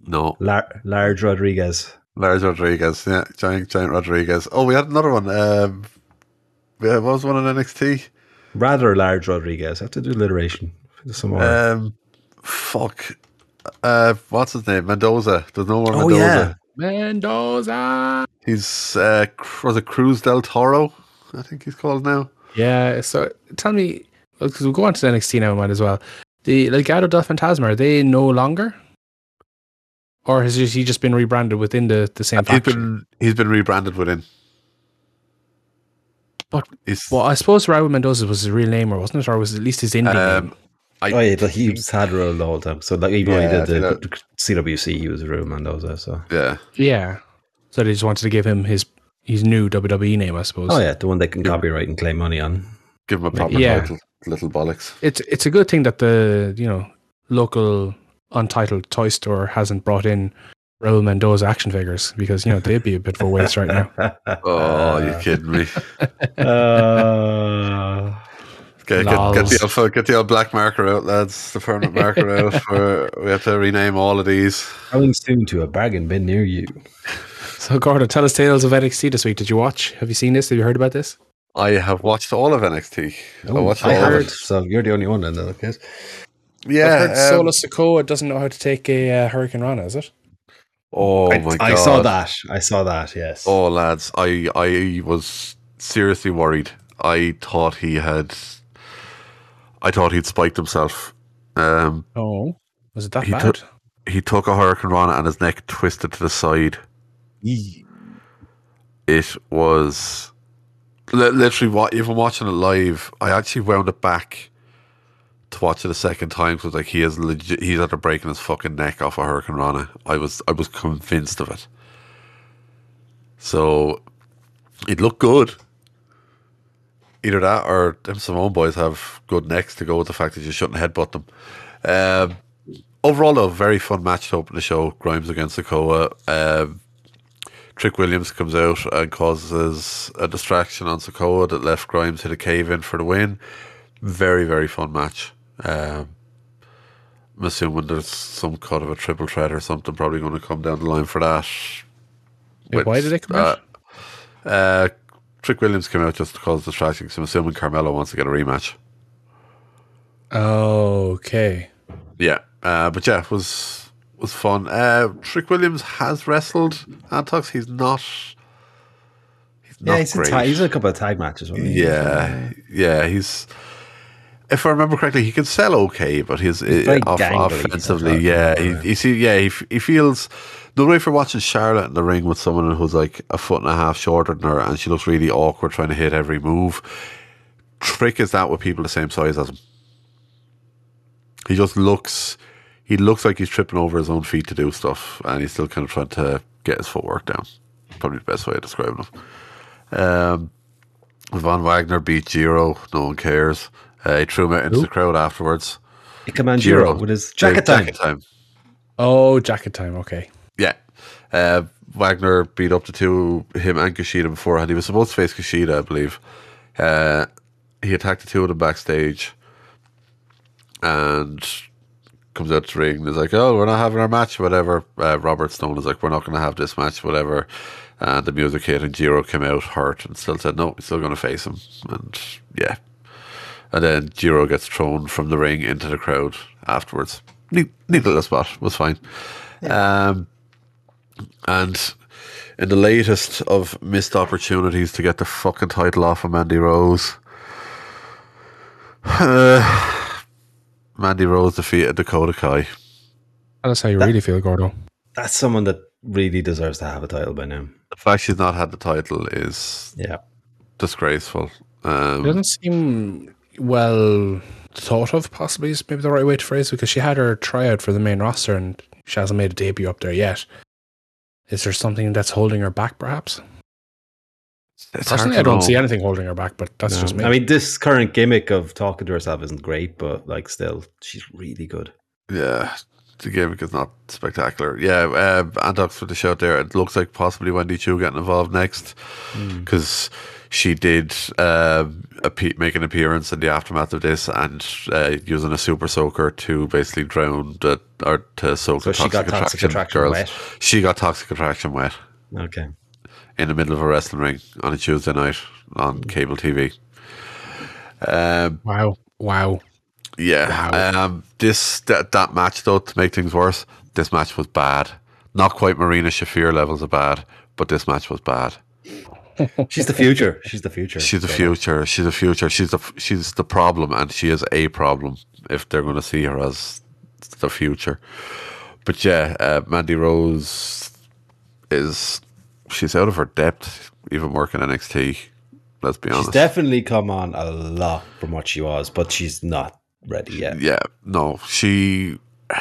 No, Lar- Large Rodriguez. Large Rodriguez. Yeah, giant, giant Rodriguez. Oh, we had another one. Um, yeah, what was one in NXT? Rather large Rodriguez. I have to do alliteration. Some more. Um, fuck. Uh, what's his name? Mendoza. There's no more oh, Mendoza. yeah. Mendoza. He's uh, Cr- was it Cruz del Toro? I think he's called now. Yeah. So tell me, because we'll go on to the NXT now, might as well. The Legado del Fantasma are they no longer, or has he just been rebranded within the the same He's faction? been he's been rebranded within. But He's well, I suppose Raul Mendoza was his real name, or wasn't it, or was it at least his indie name? um, I, Oh, yeah. but He was had role the whole time. So like, even Yeah, when he did the CWC, he was Rue Mendoza. So. yeah. Yeah. So they just wanted to give him his his new WWE name, I suppose. Oh, yeah. The one they can copyright and claim money on. Give him a proper Yeah. title, little bollocks. It's it's a good thing that the you know local untitled toy store hasn't brought in Raul Mendoza action figures because you know they'd be a bit of a waste right now. Oh, you kidding me? Uh, Get, get, get the old, get the old black marker out, lads. The permanent marker out. For, we have to rename all of these. coming soon to a bargain bin near you. So Gordon, tell us tales of NXT this week. Did you watch? Have you seen this? Have you heard about this? I have watched all of NXT. I watched I all heard. of it. So you're the only one in that case. Yeah. I've heard um, Solo Sikoa doesn't know how to take a uh, Hurricane Rana. Is it? oh I, my god! I saw that. I saw that. Yes. Oh lads, I I was seriously worried. I thought he had. I thought he'd spiked himself. Um, Oh, was it that He bad? took- he took a hurricane rana and his neck twisted to the side. It was li- literally what even watching it live. I actually wound it back to watch it a second time because like he is legit. He's after breaking his fucking neck off a hurricane rana. I was I was convinced of it. So it looked good. Either that or them Samoan boys have good necks to go with the fact that you shouldn't headbutt them. Um, overall, a very fun match to open the show. Grimes against Sikoa. Um, Trick Williams comes out and causes a distraction on Sikoa that left Grimes hit a cave in for the win. Very, very fun match. Um, I'm assuming there's some kind of a triple threat or something probably going to come down the line for that. Yeah, why did they come out? Uh, Trick Williams came out just to cause distraction. 'cause I'm assuming Carmelo wants to get a rematch. Okay. Yeah, uh, but yeah, it was was fun. Uh, Trick Williams has wrestled Antox. He's not. He's not Yeah, he's, a great. ta- he's a couple of tag matches. he? yeah, yeah, he's. If I remember correctly, he can sell okay, but he's, uh, off, offensively, yeah. He, you see, yeah, he, he feels the way for watching Charlotte in the ring with someone who's like a foot and a half shorter than her, and she looks really awkward trying to hit every move. Trick is that with people the same size as him. He just looks, he looks like he's tripping over his own feet to do stuff, and he's still kind of trying to get his footwork down. Probably the best way of describing him. Um, Von Wagner beat Jiro. No one cares. Uh, he threw him out into the crowd afterwards. Ikemen Giro Jiro with his jacket time. Jacket time. Oh, jacket time. Okay. Yeah. Uh, Wagner beat up the two, him and Kushida beforehand. He was supposed to face Kushida, I believe. Uh, he attacked the two of them backstage and comes out to the ring and is like, oh, we're not having our match, whatever. Uh, Robert Stone is like, we're not going to have this match, whatever. And the music hit and Jiro came out hurt and still said, no, he's still going to face him. And yeah. And then Jiro gets thrown from the ring into the crowd afterwards. Neat, neat little spot. Was fine. Um, and in the latest of missed opportunities to get the fucking title off of Mandy Rose, uh, Mandy Rose defeated Dakota Kai. That's how you really feel, Gordo. That's someone that really deserves to have a title by now. The fact she's not had the title is Yeah. disgraceful. It Um, doesn't seem well thought of, possibly is maybe the right way to phrase it, because she had her tryout for the main roster and she hasn't made a debut up there yet. Is there something that's holding her back, perhaps? It's hard Personally, I don't know. see anything holding her back, but that's No. just me. I mean, this current gimmick of talking to herself isn't great, but like, still, she's really good. Yeah, the gimmick is not spectacular. Yeah, uh, Antox for the shout there. It looks like possibly Wendy Choo getting involved next because she did uh, appe- make an appearance in the aftermath of this and uh, using a super soaker to basically drown the or to soak So the she toxic, got toxic attraction, attraction girls. wet? She got toxic attraction wet Okay. In the middle of a wrestling ring on a Tuesday night on cable TV. Um, wow. Wow. yeah. Wow. Um, this that, that match though, to make things worse, this match was bad. Not quite Marina Shafir levels of bad, but this match was bad. She's the future. She's the future. She's the So, future. She's the future. She's the she's the problem, and she is a problem if they're going to see her as the future. But yeah, uh, Mandy Rose is she's out of her depth, even working NXT. Let's be honest. She's definitely come on a lot from what she was, but she's not ready yet. Yeah, no, she.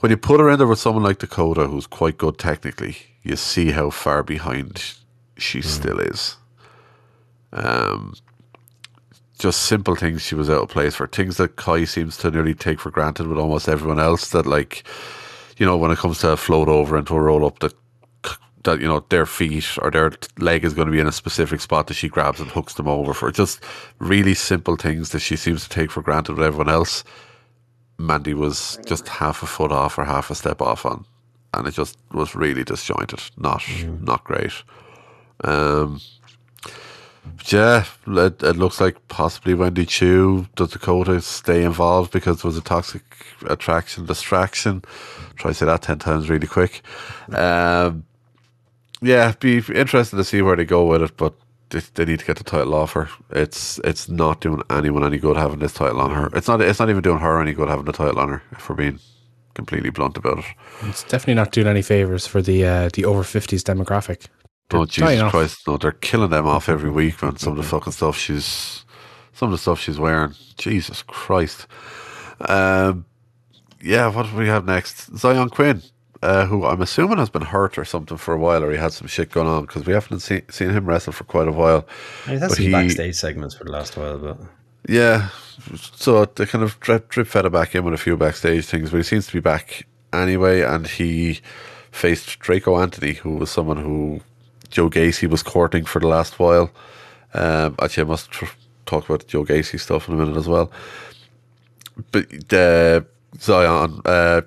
When you put her in there with someone like Dakota, who's quite good technically, you see how far behind she still is. Um, just simple things she was out of place for. Things that Kai seems to nearly take for granted with almost everyone else. That like, you know, when it comes to a float over into a roll up, that that you know their feet or their leg is going to be in a specific spot that she grabs and hooks them over for. Just really simple things that she seems to take for granted with everyone else. Mandy was just half a foot off or half a step off on, and it just was really disjointed. Not not great. Um, but yeah, it, it looks like possibly Wendy Choo does Dakota stay involved because there was a toxic attraction distraction. Try to say that ten times really quick. Um, yeah, be interesting to see where they go with it, but they, they need to get the title off her. It's it's not doing anyone any good having this title on her. It's not it's not even doing her any good having the title on her. If we're being completely blunt about it. It's definitely not doing any favors for the uh, the over 50s demographic. They're Oh Jesus off. Christ! No, they're killing them off every week, man. Some of the fucking stuff she's, some of the stuff she's wearing. Jesus Christ. Um, yeah. What do we have next? Xyon Quinn, uh, who I'm assuming has been hurt or something for a while, or he had some shit going on because we haven't seen seen him wrestle for quite a while. He's had some he- backstage segments for the last while, but Yeah, so they kind of drip, drip fed it back in with a few backstage things, but he seems to be back anyway. And he faced Draco Anthony, who was someone who Joe Gacy was courting for the last while. Um, actually, I must tr- talk about Joe Gacy stuff in a minute as well. But the Xyon, uh,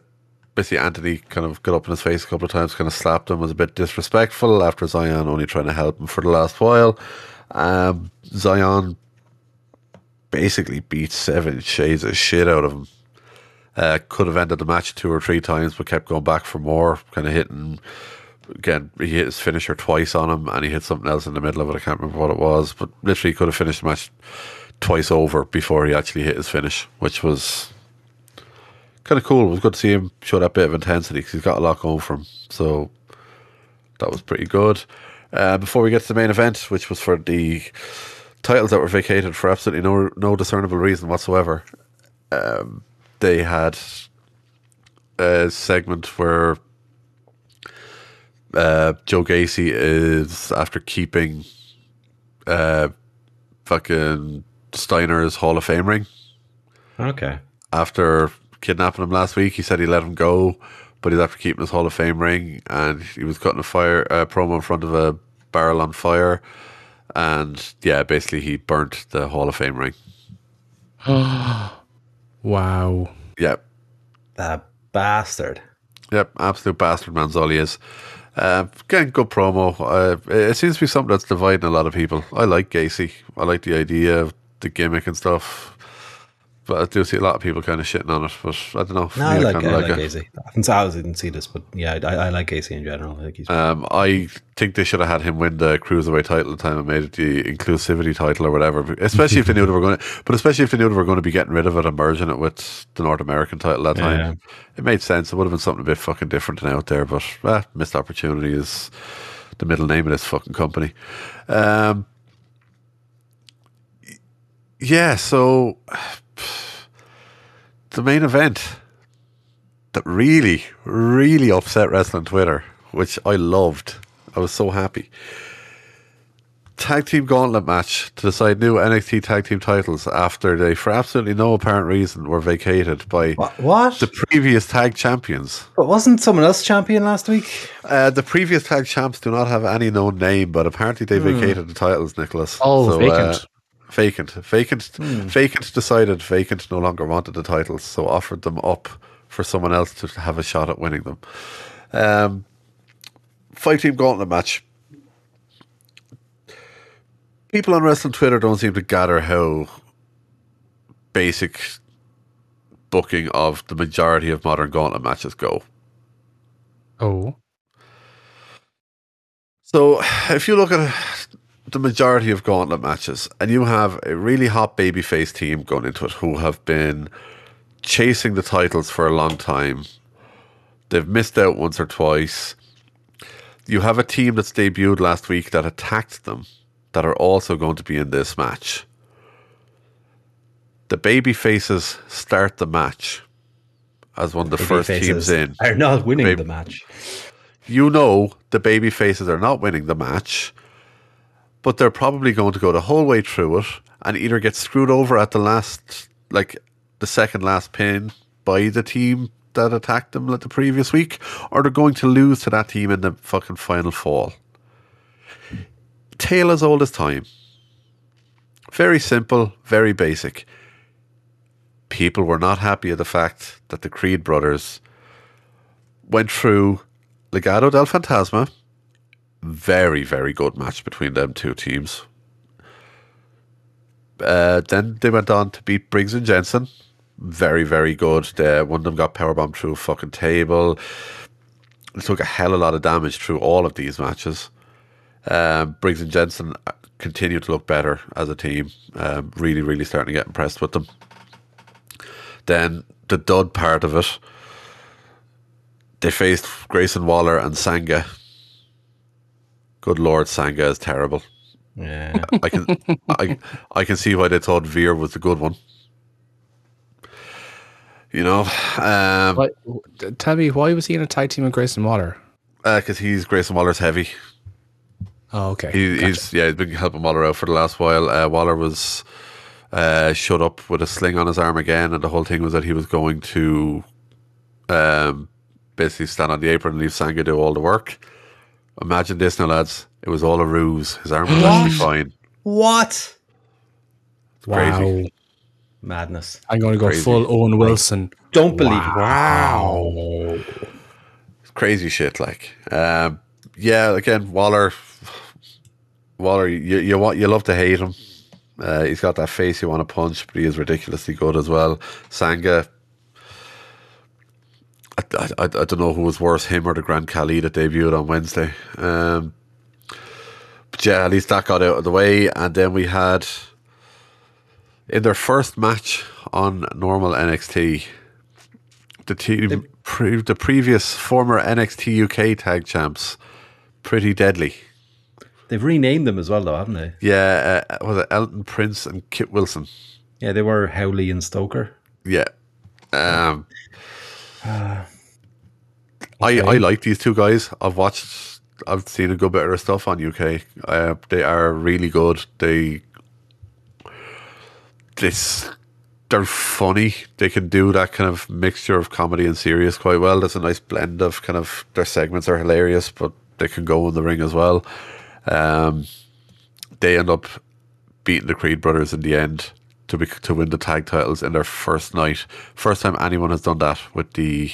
basically Anthony kind of got up in his face a couple of times, kind of slapped him, was a bit disrespectful after Xyon only trying to help him for the last while. Um, Xyon basically beat seven shades of shit out of him. Uh, could have ended the match two or three times, but kept going back for more, kind of hitting. Again, he hit his finisher twice on him, and he hit something else in the middle of it. I can't remember what it was, but literally could have finished the match twice over before he actually hit his finish, which was kind of cool. It was good to see him show that bit of intensity because he's got a lot going for him. So that was pretty good. Uh, before we get to the main event, which was for the titles that were vacated for absolutely no no discernible reason whatsoever, um, they had a segment where uh, Joe Gacy is after keeping uh, fucking Steiner's Hall of Fame ring Okay. after kidnapping him last week. He said he let him go, but he's after keeping his Hall of Fame ring, and he was cutting a fire uh, promo in front of a barrel on fire, and yeah, basically he burnt the Hall of Fame ring. Wow. Yep, That bastard. yep, absolute bastard man's all he is. Uh, again, good promo. Uh, it seems to be something that's dividing a lot of people. I like Gacy. I like the idea of the gimmick and stuff. But I do see a lot of people kind of shitting on it. But I don't know. No, I like, kinda I like it. Gacy. I haven't I didn't see this, but yeah, I, I like Gacy in general. I think he's Um, I think they should have had him win the cruiserweight title at the time and made it the inclusivity title or whatever. Especially if they knew they were going to, but especially if they knew they were going to be getting rid of it and merging it with the North American title at that time. Yeah. It made sense. It would have been something a bit fucking different than out there, but eh, missed opportunity is the middle name of this fucking company. Um, yeah, so the main event that really, really upset wrestling Twitter, which I loved. I was so happy. Tag team gauntlet match to decide new NXT tag team titles after they, for absolutely no apparent reason, were vacated by What? what? the previous tag champions. But wasn't someone else champion last week? Uh, the previous tag champs do not have any known name, but apparently they vacated the titles, Nicholas. Oh, uh, vacant. vacant. Vacant. Vacant decided Vacant no longer wanted the titles, so offered them up for someone else to have a shot at winning them. Um, five team gauntlet match. People on wrestling Twitter don't seem to gather how basic booking of the majority of modern gauntlet matches go. Oh. So, if you look at the majority of gauntlet matches, and you have a really hot babyface team going into it who have been chasing the titles for a long time, they've missed out once or twice. You have a team that's debuted last week that attacked them, that are also going to be in this match. The baby faces start the match as one of the first teams in Are not winning Baby- the match. you know the baby faces are not winning the match, but they're probably going to go the whole way through it and either get screwed over at the last, like the second last pin by the team that attacked them like the previous week, or they're going to lose to that team in the fucking final fall. Tale as old as time. Very simple, very basic. People were not happy at the fact that the Creed brothers went through Legado del Fantasma. Very, very good match between them two teams. Uh, then they went on to beat Briggs and Jensen. Very, very good. They, one of them got powerbombed through a fucking table. They took a hell of a lot of damage through all of these matches. Um, Briggs and Jensen continue to look better as a team. Um, really, really starting to get impressed with them. Then the dud part of it they faced Grayson Waller and Sanga. Good lord, Sanga is terrible. Yeah. I can I I can see why they thought Veer was a good one. You know, um, What, t- tell me, why was he in a tag team with Grayson Waller? because he's Grayson Waller's heavy. Oh, okay. He, Gotcha. He's yeah, he's been helping Waller out for the last while. Uh, Waller was uh, shut up with a sling on his arm again, and the whole thing was that he was going to um, basically stand on the apron and leave Sanga do all the work. Imagine this now, lads. It was all a ruse. His arm was actually fine. what? wow. crazy. Madness. I'm going to go Crazy. full Owen Wilson. Don't believe it. Wow. crazy shit. Like, um, yeah, again, Waller Waller, you you want you love to hate him. Uh, he's got that face you want to punch, but he is ridiculously good as well. Sanga, I, I, I don't know who was worse, him or the Grand Cali that debuted on Wednesday. Um, but yeah, at least that got out of the way, and then we had in their first match on normal NXT, the team, pre, the previous former NXT UK tag champs, pretty deadly. They've renamed them as well, though, haven't they? Yeah, uh, was it Elton Prince and Kit Wilson? Yeah, they were Howley and Stoker. Yeah. Um, I I like these two guys. I've watched, I've seen a good bit of stuff on UK. Uh, they are really good. They this they're funny. They can do that kind of mixture of comedy and serious quite well. There's a nice blend of kind of their segments are hilarious, but they can go in the ring as well. Um, they end up beating the Creed brothers in the end to be, to win the tag titles in their first night. First time anyone has done that with the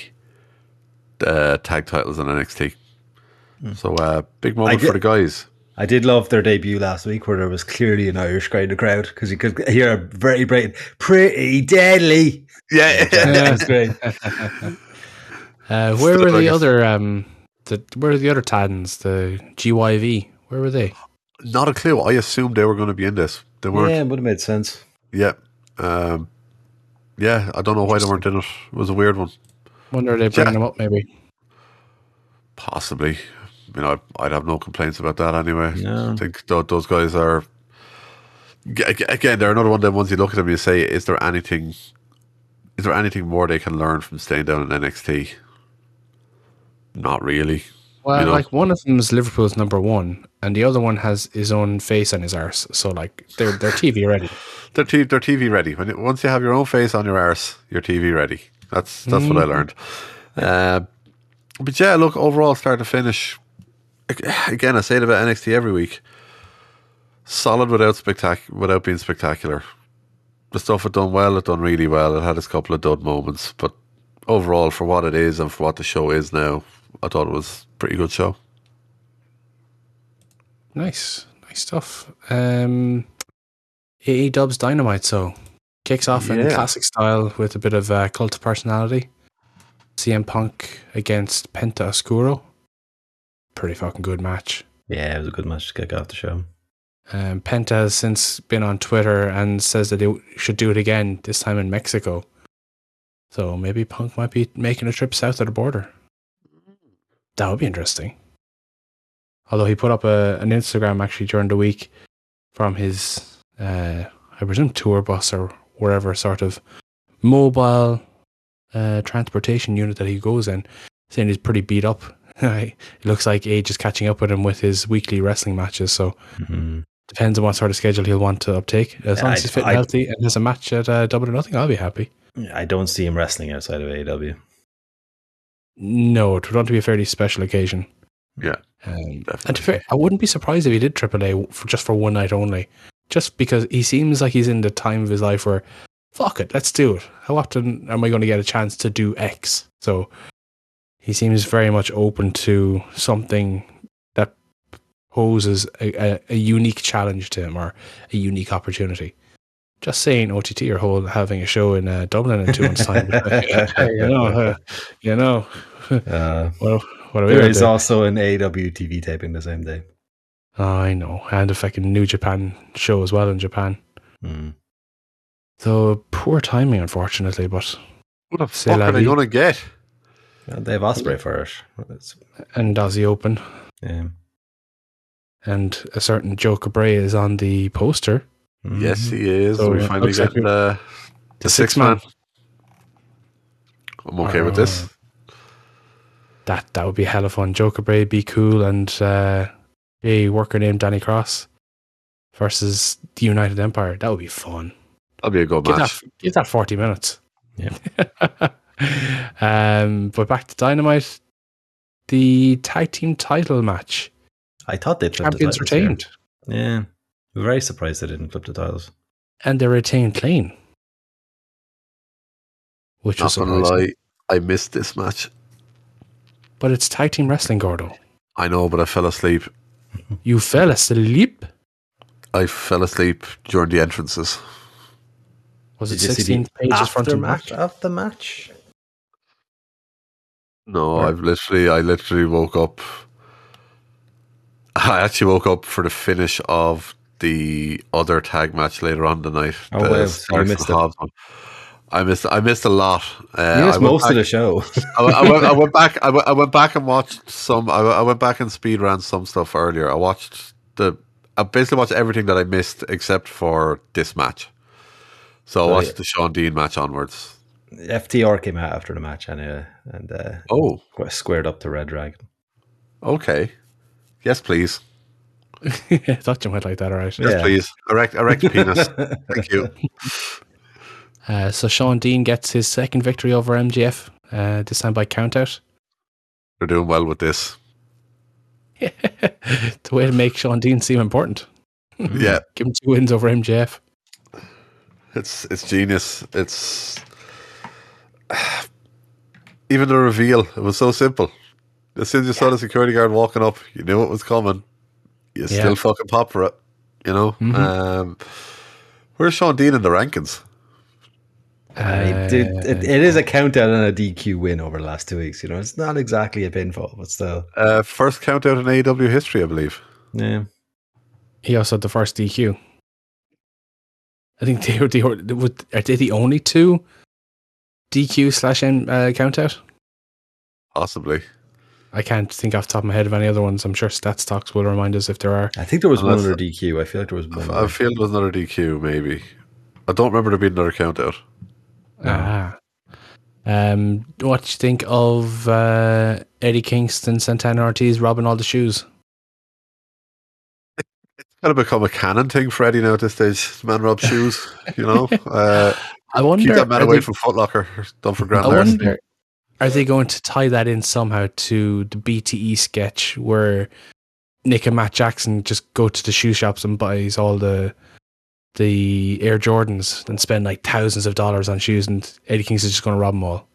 uh, tag titles in NXT. So uh, big moment did- for the guys. I did love their debut last week where there was clearly an Irish guy in the crowd because you could hear a very bright, pretty deadly. Yeah, That's great. Uh, where Still were the like other um the where were the other Tadans, the GYV? Where were they? not a clue. I assumed they were going to be in this. They weren't. Yeah, it would have made sense. Yeah. Um, yeah, I don't know why they weren't in it. It was a weird one. Wonder if they bring Yeah. them up maybe. Possibly. You know, I'd have no complaints about that anyway. No. I think tho- those guys are. G- Again, they're another one of them ones you look at them and you say, is there anything. Is there anything more they can learn from staying down in NXT? Not really. Well, You know. like one of them is Liverpool's number one, and the other one has his own face on his arse. So like they're they're TV ready. They're, t- they're TV ready. When it, once you have your own face on your arse, you're TV ready. That's that's what I learned. Uh, but yeah, look, overall, start to finish. Again, I say it about NXT every week. Solid without spectac- without being spectacular. The stuff it done well, it done really well. It had its couple of dud moments, but overall, for what it is and for what the show is now, I thought it was a pretty good show. Nice, nice stuff. Um, AE Dub's Dynamite so kicks off in classic style with a bit of uh, cult of personality. CM Punk against Penta Oscuro. Pretty fucking good match. Yeah, it was a good match to kick off the show. Um, Penta has since been on Twitter and says that they should do it again, this time in Mexico. So maybe Punk might be making a trip south of the border. That would be interesting. Although he put up a, an Instagram actually during the week from his, uh, I presume, tour bus or wherever sort of mobile uh, transportation unit that he goes in, saying he's pretty beat up. it looks like age is catching up with him with his weekly wrestling matches. So hmm depends on what sort of schedule he'll want to uptake. As long Yeah, as he's fit and I- healthy and has a match at uh, Double or Nothing, I'll be happy. I don't see him wrestling outside of AEW. No, it would want to be a fairly special occasion. Yeah, Um, and to fair, I wouldn't be surprised if he did AAA for just for one night only, just because he seems like he's in the time of his life where, fuck it, let's do it. How often am I going to get a chance to do X? So he seems very much open to something that poses a, a, a unique challenge to him or a unique opportunity. Just saying, OTT or hold, having a show in uh, Dublin in two months' time. you know, uh, you know. Uh, Well, what are we there do? also an AEW TV taping the same day. Oh, I know. And a fucking New Japan show as well in Japan. Mm. So poor timing, unfortunately, but What the C'est fuck are they going to get? Yeah, they have Ospreay for it. It's- and Aussie Open. yeah. And a certain Joker Bray is on the poster. Yes, Mhm. he is. So we it finally looks like get uh, the six man. I'm okay with this. That that would be hella fun. Joker Bray be cool and uh, a worker named Danny Cross versus the United Empire. That would be fun. That'll be a good Give match. that, give that 40 minutes. Yeah. um, but back to Dynamite. The tag team title match. I thought they'd flip the Champions titles here. retained. Yeah. Very surprised they didn't flip the titles. And they retained clean. Which Not was gonna surprising. lie, I missed this match. But it's tag team wrestling, Gordo. I know, but I fell asleep. You fell asleep. I fell asleep during the entrances. Was it Did you see 16 the pages front and back? aftermath of the match? No, I've literally, I literally woke up. I actually woke up for the finish of the other tag match later on oh, the night. Oh, the wow. So you Starks missed and it. Hobbs one. I missed. I missed a lot. Uh, you missed I most back- of the show. I, went- I went, I went back. I went, I went back and watched some. I, went- I went back and speed ran some stuff earlier. I watched the. I basically watched everything that I missed except for this match. So I Oh, watched yeah. the Shawn Dean match onwards. FTR came out after the match anyway, and uh, Oh, squared up to Red Dragon. okay. Yes, please. I thought you went like that, all right. Yes, Yeah. please. Erect, erect penis. Thank you. Uh, so Shawn Dean gets his second victory over MJF, uh, this time by countout. They're doing well with this. the way to make Shawn Dean seem important. Yeah, Give him two wins over MJF. it's it's genius. It's even the reveal. It was so simple. As soon as you saw the security guard walking up, you knew it was coming. You Yeah. still fucking pop for it. You know. Mhm. Um, where's Shawn Dean in the rankings? Uh, dude, it, it is a countdown and a DQ win over the last two weeks. You know, it's not exactly a pinfall, but still, Uh, first count out in AEW history, I believe. yeah. He also had the first DQ. I think they were the are they the only two DQ slash M uh, count out? Possibly. I can't think off the top of my head of any other ones. I'm sure Stats Talks will remind us if there are. I think there was one Unless- other DQ. I feel like there was one. I other. feel there was another DQ, maybe. I don't remember there being another count out. Ah. Um, what do you think of uh, Eddie Kingston, Santana Ortiz robbing all the shoes? It's kind of become a canon thing for Eddie now at this stage. Man Rob shoes, you know. Uh, I wonder. keep that man away they- from Footlocker. Done for Grand I Larson. wonder, are they going to tie that in somehow to the BTE sketch where Nick and Matt Jackson just go to the shoe shops and buys all the the Air Jordans and spend like thousands of dollars on shoes, and Eddie Kings is just going to rob them all?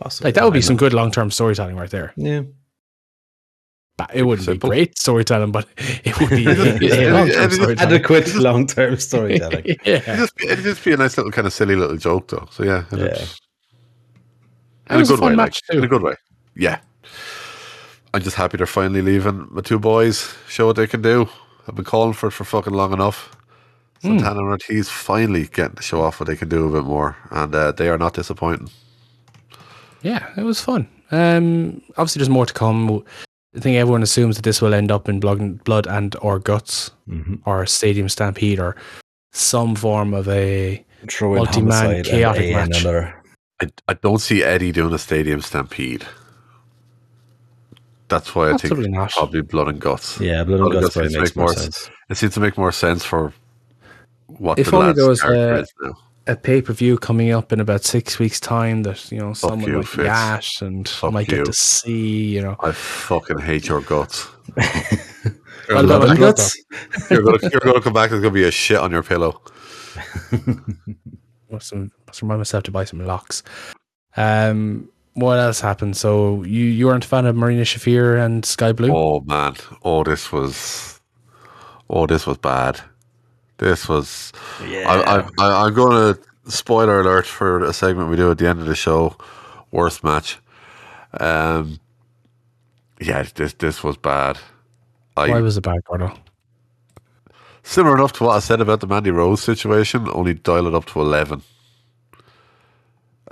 Possibly. Like that would be some good long term storytelling right there. Yeah. But it wouldn't Simple. be great storytelling, but it would be It is- a it long is- term it is storytelling. Adequate long term storytelling. It'd just, be, it'd just be a nice little kind of silly little joke, though. So yeah, it'd- Yeah. It in a was a good fun way, match like, in a good way. Yeah, I'm just happy they're finally leaving. My two boys show what they can do. I've been calling for it for fucking long enough. Hmm. Santana and Ortiz finally getting to show off what they can do a bit more, and uh, they are not disappointing. Yeah, it was fun. Um, obviously, there's more to come. I think everyone assumes that this will end up in blood, blood and or guts Mhm. or stadium stampede or some form of a. Throw in Multi-man homicide chaotic match. I, I don't see Eddie doing a stadium stampede. That's why I think not. probably blood and guts. Yeah, blood Blood and and guts Guts probably seems to makes more more sense. It seems to make more sense for what If the only lads' there was, character uh, is now. A pay per view coming up in about six weeks' time that you know someone you, like Fitz. Yash and Fuck might you. get to see. You know, I fucking hate your guts. I love Blood it. and guts. You're gonna, you're gonna come back. There's gonna be a shit on your pillow. must, must remind myself to buy some locks. Um, what else happened? So you you weren't a fan of Marina Shafir and Skye Blue? Oh man. Oh, this was. Oh, this was bad. This was. Yeah. I, I, I, I'm going to spoiler alert for a segment we do at the end of the show. Worst match. Um. Yeah, this this was bad. I Why was it bad, Gordo? similar enough to what I said about the Mandy Rose situation. Only dial it up to eleven.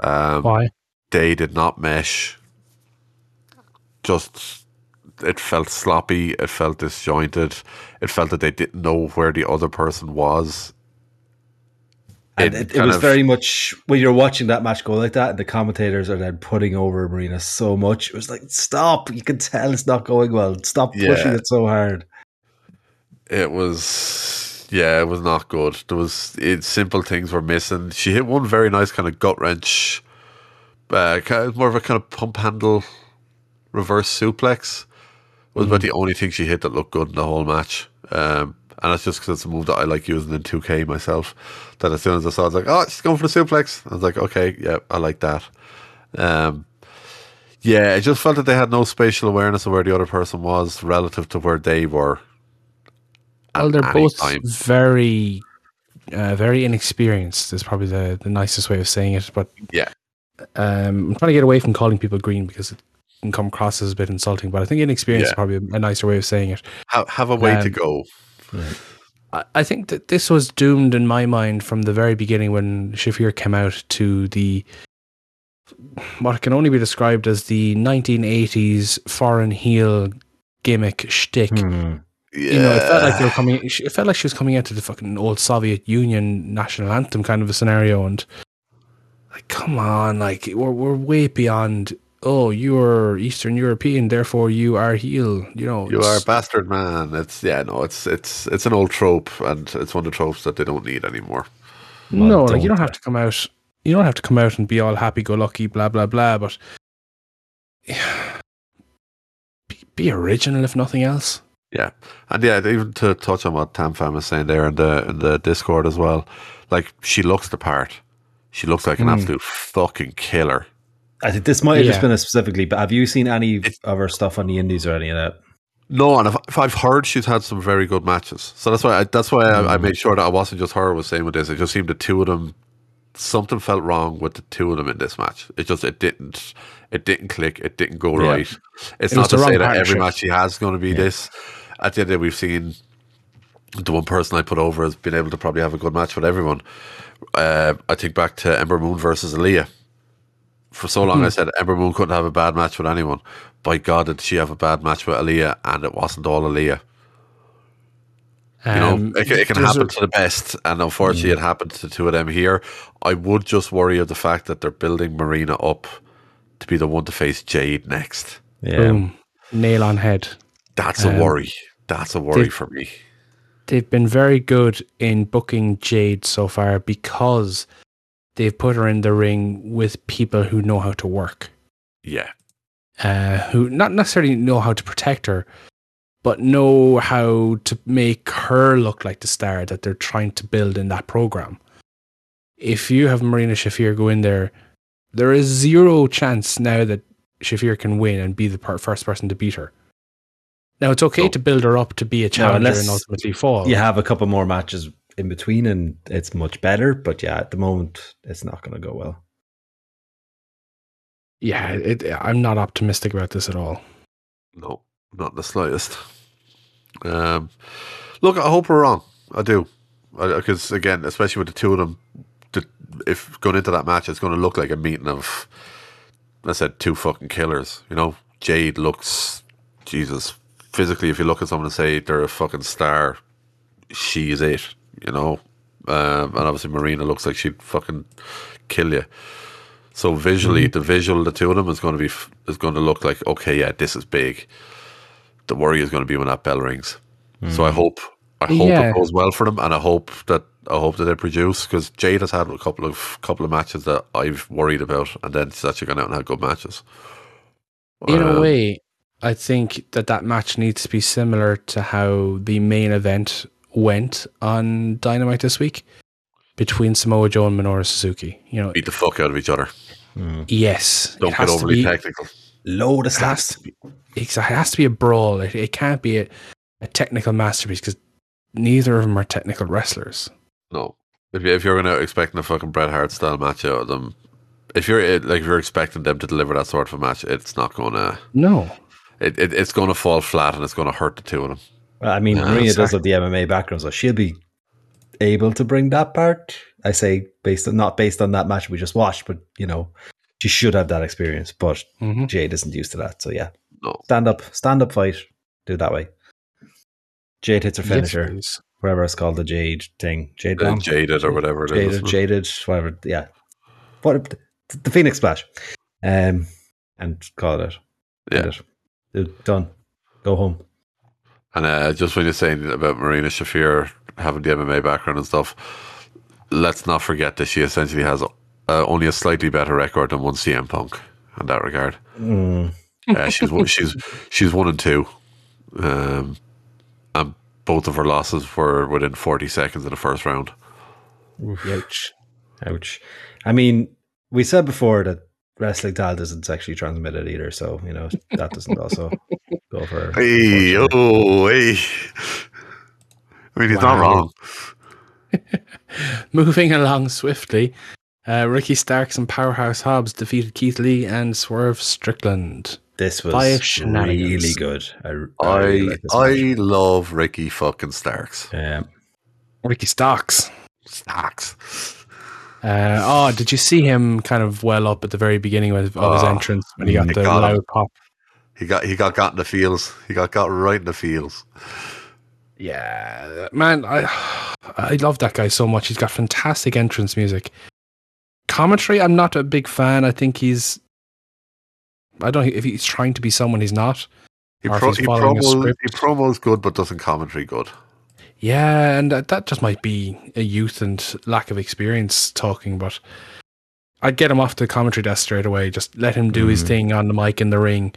Um, Why? they did not mesh. Just it felt sloppy. It felt disjointed. It felt that they didn't know where the other person was. And It it, it was of- very much when you're watching that match go like that, and the commentators are then putting over Marina so much. It was like, stop! You can tell it's not going well. Stop Yeah. pushing it so hard. It was yeah, it was not good. There was it, simple things were missing. She hit one very nice kind of gut wrench, uh, kind of more of a kind of pump handle reverse suplex. Was about the only thing she hit that looked good in the whole match. Um, and that's just because it's a move that I like using in 2K myself. That as soon as I saw, it, I was like, oh, she's going for the suplex. I was like, okay, yeah, I like that. Um, yeah, it just felt that they had no spatial awareness of where the other person was relative to where they were Well, they're both time. very, uh, very inexperienced. Is probably the, the nicest way of saying it. But Yeah. um, I'm trying to get away from calling people green because it can come across as a bit insulting. But I think inexperienced is probably a nicer way of saying it. Have, have a way to Um, go. I, I think that this was doomed in my mind from the very beginning when Shafir came out to the what can only be described as the 1980s foreign heel gimmick shtick. Hmm. Yeah. You know, it felt like they were coming. It felt like she was coming out to the fucking old Soviet Union national anthem kind of a scenario, and like, come on, like we're we're way beyond. Oh, you are Eastern European, therefore you are heel. You know, You are a bastard man. It's yeah, no, it's it's it's an old trope, and it's one of the tropes that they don't need anymore. No, like you don't- don't have to come out. You don't have to come out and be all happy-go-lucky, blah blah blah. But be, be original, if nothing else. Yeah, and yeah, even to touch on what Tam Fam is saying there in the in the Discord as well, like she looks the part. She looks like an Mm. absolute fucking killer. I think this might have just been a specifically. But have you seen any of her stuff on the Indies or any of that? No, and if, if I've heard she's had some very good matches, so that's why I, that's why I, I made sure that I wasn't just her was saying with this. It just seemed the two of them, something felt wrong with the two of them in this match. It just it didn't it didn't click. It didn't go Yeah. right. It's It not the to say that every match she has going to be this. At the end of the day, we've seen the one person I put over has been able to probably have a good match with everyone. Uh, I think back to Ember Moon versus Aliyah. For so long, I said Ember Moon couldn't have a bad match with anyone. By God, did she have a bad match with Aliyah, and it wasn't all Aliyah. You know, Um, it, can- it can happen a- to the best, and unfortunately, it happened to two of them here. I would just worry of the fact that they're building Marina up to be the one to face Jade next. Yeah, Boom, nail on head. That's a Um, worry. That's a worry for me. they've been very good in booking Jade so far because they've put her in the ring with people who know how to work, Yeah, uh, who not necessarily know how to protect her, but know how to make her look like the star that they're trying to build in that program. If you have Marina Shafir go in there, there is zero chance now that Shafir can win and be the per- first person to beat her. Now it's okay No. to build her up to be a challenger and ultimately fall. you have a couple more matches in between, and it's much better. But yeah, at the moment, it's not going to go well. yeah, it, I'm not optimistic about this at all. no, not the slightest. Um, look, I hope we're wrong. I do, because again, especially with the two of them, the, if going into that match, it's going to look like a meeting of, I said, two fucking killers. You know, Jade looks, Jesus, physically. If you look at someone and say they're a fucking star, she is it. You know, um, and obviously Marina looks like she'd fucking kill you. So visually, the visual of the two of them is going to be is going to look like okay, yeah, this is big. The worry is going to be when that bell rings. So I hope I hope Yeah. it goes well for them, and I hope that I hope that they produce because Jade has had a couple of couple of matches that I've worried about, and then she's actually gone out and had good matches. In a Um, way, I think that that match needs to be similar to how the main event went on Dynamite this week between Samoa Joe and Minoru Suzuki. You know, beat the fuck out of each other. Mm. yes, Don't get to overly be, technical. Load of It has slaps. to be, it has to be a brawl. It, it can't be a, a technical masterpiece because neither of them are technical wrestlers. No, if you, if you're going to expect a fucking Bret Hart style match out of them, if you're like if you're expecting them to deliver that sort of a match, it's not going to. No, It, it, it's going to fall flat and it's going to hurt the two of them. I mean, Yeah, Maria does have the MMA background, so she'll be able to bring that part. I say based on not based on that match we just watched, but you know, she should have that experience. But Mhm. Jade isn't used to that, so yeah, No, stand up, stand up fight, do it that way. Jade hits her Yes, finisher, please. whatever it's called, the Jade thing, Jade bomb, jaded or whatever it is. jaded, jaded, whatever. Yeah, what the Phoenix Splash, um, and call it out. Yeah. It. Done. Go home. And uh, just when you're saying about Marina Shafir having the MMA background and stuff, let's not forget that she essentially has uh, only a slightly better record than one CM Punk in that regard. Mm. Uh, she's one, she's she's one and two, um, and both of her losses were within forty seconds of the first round. Ouch. Ouch. I mean, we said before that wrestling talent isn't sexually transmitted either, so you know that doesn't also go for. Hey, oh, hey. I mean, he's not wrong. Moving along swiftly, uh, Ricky Starks and Powerhouse Hobbs defeated Keith Lee and Swerve Strickland. This was really good. I, I, I really like I love Ricky fucking Starks. Yeah. Ricky Starks. Starks. Uh, oh, did you see him kind of well up at the very beginning of, of his Oh, entrance when he got the got him. loud pop? He got he got got in the fields. He got got right in the fields. Yeah, man, I I love that guy so much. He's got fantastic entrance music. Commentary, I'm not a big fan. I think he's. I don't know if he's trying to be someone he's not. He, Or if pro- he following a promos script. he promos good, but doesn't commentary good. Yeah, and that, that just might be a youth and lack of experience talking, but I'd get him off the commentary desk straight away. Just let him do his Mhm. thing on the mic in the ring.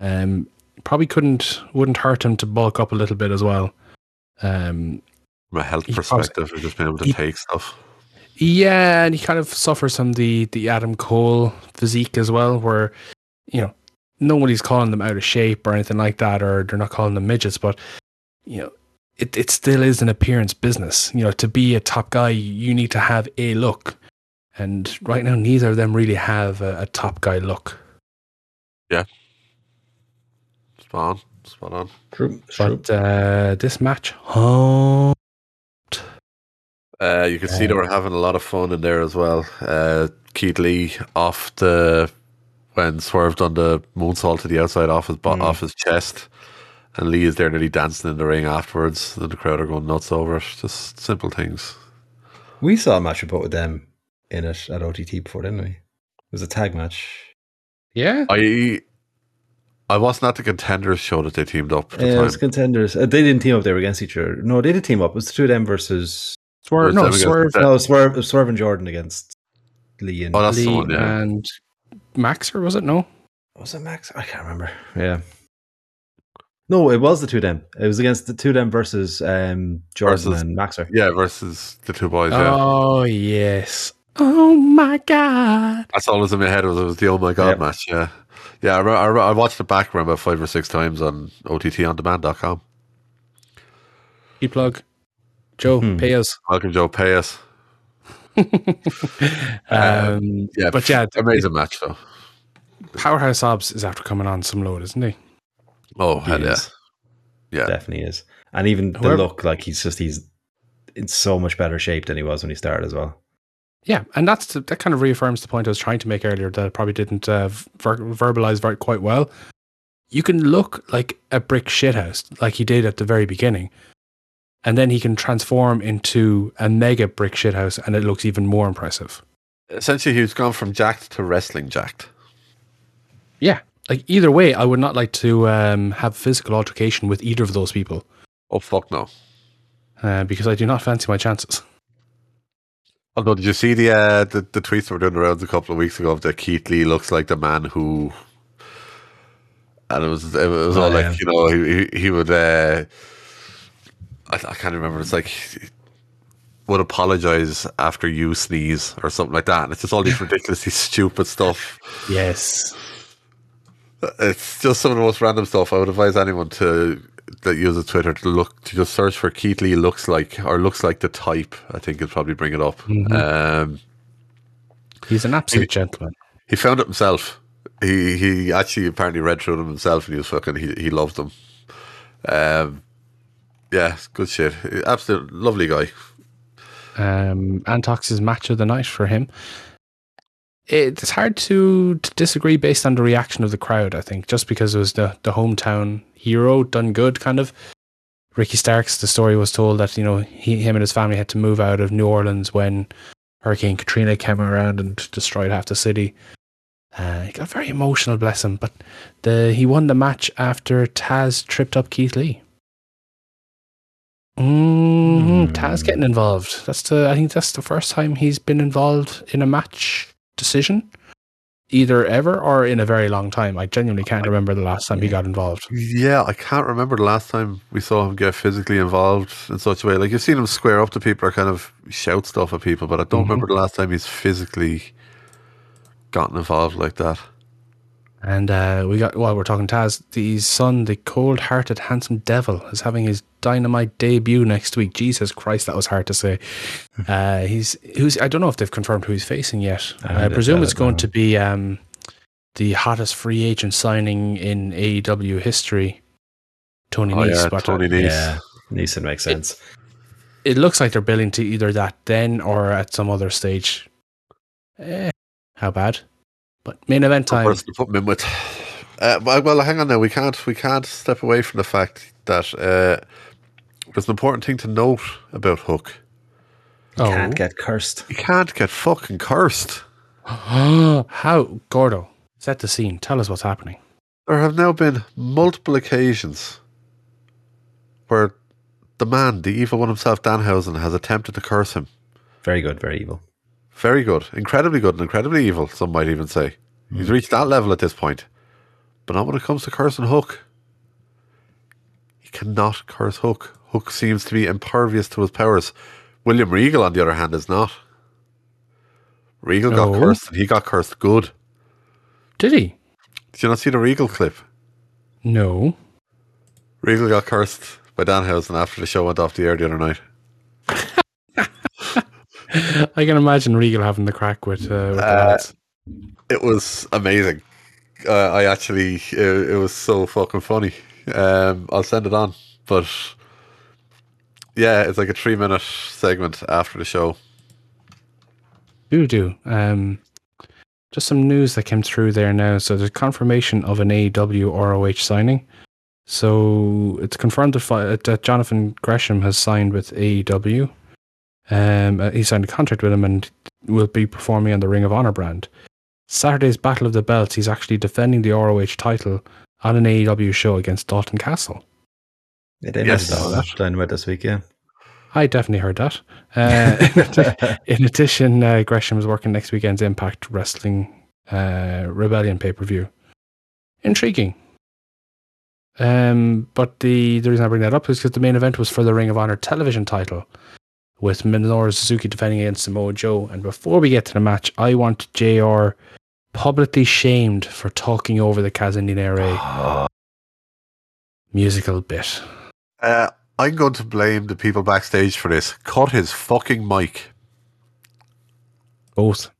Um, probably couldn't wouldn't hurt him to bulk up a little bit as well. Um, From a health He probably- perspective, of just being able to he- take stuff. yeah, and he kind of suffers from the the Adam Cole physique as well, where you know nobody's calling them out of shape or anything like that, or they're not calling them midgets, but you know it it still is an appearance business. You know, to be a top guy, you need to have a look, and right now neither of them really have a, a top guy look. Spot on. Spot on. True. True. But uh, this match, oh, Uh, you can see they were having a lot of fun in there as well. Uh, Keith Lee off the when swerved on the moonsault to the outside off his bo- Mm. off his chest, and Lee is there nearly dancing in the ring afterwards. And the crowd are going nuts over it. Just simple things. We saw a match we put with them in it at OTT before, didn't we? It was a tag match. yeah, I I wasn't at the contenders show that they teamed up at the Yeah, it was contenders. Uh, they didn't team up; they were against each other. No, they did team up. It was the two of them versus swerve, no, swerve, no Swerve, it was Swerve and Jordan against Lee and Oh, that's the Lee one, yeah. and Maxer, was it? No, was it Max? I can't remember. Yeah. No, it was the two of them. It was against the two of them versus um, Jordan Versus- and Maxer. Yeah, versus the two boys. Yeah, Oh yes. Oh my god. that's all that was in my head. Was it was the oh my god Yep. match? Yeah, yeah. I, re- I, re- I watched it back around about five or six times on OTTOnDemand.com. E plug. Joe, Hmm. pay us. Welcome, Joe. Pay us. um, Yeah, but yeah, amazing match though. Powerhouse Hobbs is after coming on some load, isn't he? Oh, He hell yeah. is. Yeah. Definitely is. And even the look, like he's just he's in so much better shape than he was when he started as well. Yeah, and that's that kind of reaffirms the point I was trying to make earlier that I probably didn't uh, ver- verbalize very quite well. You can look like a brick shithouse, like he did at the very beginning, and then he can transform into a mega brick shithouse, and it looks even more impressive. Essentially, he's gone from jacked to wrestling jacked. Yeah, like either way, I would not like to um, have physical altercation with either of those people Oh fuck no! uh, because I do not fancy my chances. Although, did you see the uh, the, the tweets that were doing the rounds a couple of weeks ago of that Keith Lee looks like the man who, and it was it was Oh, all yeah. like you know he he, he would uh, I, I can't remember. It's like would apologize after you sneeze or something like that, and it's just all these ridiculously stupid stuff. Yes. It's just some of the most random stuff. I would advise anyone to that uses Twitter to look to just search for Keith Lee looks like or looks like the type. I think it'll probably bring it up. Mhm. Um, He's an absolute gentleman. he found it himself. He he actually apparently read through them himself, and he was fucking. He he loved them. Um, yeah, good shit. Absolute lovely guy. Um, Antox's match of the night for him. It's hard to, to disagree based on the reaction of the crowd, I think, just because it was the, the hometown hero done good, kind of. Ricky Starks, the story was told that, you know, he, him and his family had to move out of New Orleans when Hurricane Katrina came around and destroyed half the city. Uh, he got very emotional, bless him, but the he won the match after Taz tripped up Keith Lee. Mm, Taz getting involved. That's the. I think that's the first time he's been involved in a match decision, either ever or in a very long time. I genuinely can't remember the last time he got involved. Yeah, I can't remember the last time we saw him get physically involved in such a way. Like you've seen him square up to people or kind of shout stuff at people, but I don't Mhm. remember the last time he's physically gotten involved like that. And uh, we got while we're talking Taz, the son, the cold-hearted, handsome devil, is having his dynamite debut next week. Jesus Christ, that was hard to say. Uh, he's who's I don't know if they've confirmed who he's facing yet. I I, presume it's going no. to be um, the hottest free agent signing in AEW history, Tony Oh, Nese. yeah, but, uh, Tony Nese. Yeah, Neeson makes sense. it looks like they're billing to either that then or at some other stage. Eh, how bad? But main event time. person to put him in with. Uh, well, well, hang on now. We can't we can't step away from the fact that uh, there's an important thing to note about Hook. Oh, Can't get cursed. He can't get fucking cursed. how Gordo? Set the scene. Tell us what's happening. There have now been multiple occasions where the man, the evil one himself, Danhausen, has attempted to curse him. Very good, very evil. Very good, incredibly good, and incredibly evil. Some might even say he's hmm. reached that level at this point. But not when it comes to cursing Hook. He cannot curse Hook. Hook seems to be impervious to his powers. William Regal, on the other hand, is not. Regal got cursed, and he got cursed good. Did he? Did you not see the Regal clip? No. Regal got cursed by Danhausen after the show went off the air the other night. I can imagine Regal having the crack with, uh, with the Uh, lads. It was amazing. Uh, I actually, it, it was so fucking funny. Um, I'll send it on, but yeah, it's like a three minute segment after the show. Do do. Um, just some news that came through there now. So there's confirmation of an AEW ROH signing. So it's confirmed that, that Jonathan Gresham has signed with AEW. Um, uh, he signed a contract with him and will be performing on the Ring of Honor brand. Saturday's Battle of the Belts, he's actually defending the ROH title on an AEW show against Dalton Castle. Yeah, they Yes. mentioned that Dynamite this week, yeah. I definitely heard that. Uh, in addition, uh, Gresham is working next weekend's Impact Wrestling uh, Rebellion pay per view. Intriguing. Um, but the, the reason I bring that up is because the main event was for the Ring of Honor television title, with Minoru Suzuki defending against Samoa Joe. And before we get to the match, I want JR publicly shamed for talking over the Kaze ni Nare musical bit. Uh, I'm going to blame the people backstage for this. Cut his fucking mic. Both.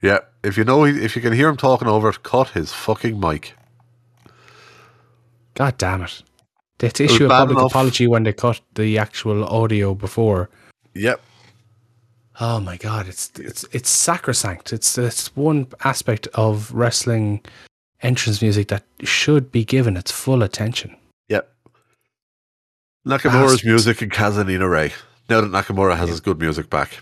Yeah, if you know, if you can hear him talking over it, cut his fucking mic. God damn it. They had to issue a public enough. apology when they cut the actual audio before. Yep. Oh my god, it's it's it's sacrosanct. It's it's one aspect of wrestling entrance music that should be given its full attention. Yep. Nakamura's Bastards. music and Kaze ni Nare. Now that Nakamura has his good music back.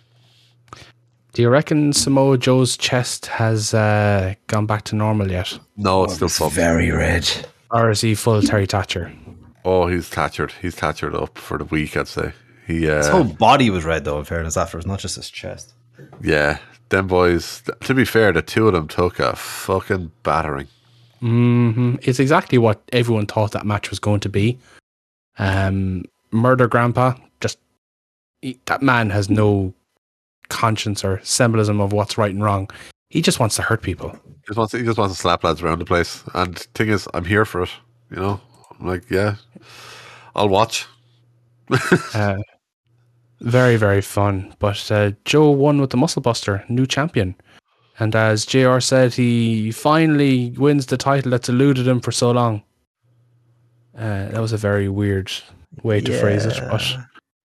Do you reckon Samoa Joe's chest has uh, gone back to normal yet? No, it's still fucking. very red. Or is he full Terry Thatcher? Oh, he's tattered. He's tattered up for the week, I'd say. He, His uh, whole body was red, though, in fairness, afterwards, not just his chest. yeah, them boys. To be fair, the two of them took a fucking battering. hmm It's exactly what everyone thought that match was going to be. Um, Murder Grandpa, just he, that man has no conscience or symbolism of what's right and wrong. He just wants to hurt people. He just wants, he just wants to slap lads around the place. And thing is, I'm here for it. You know, I'm like, yeah, I'll watch. Uh, very, very fun. But uh, Joe won with the Muscle Buster, new champion. And as JR said, he finally wins the title that's eluded him for so long. Uh, that was a very weird way to phrase it. But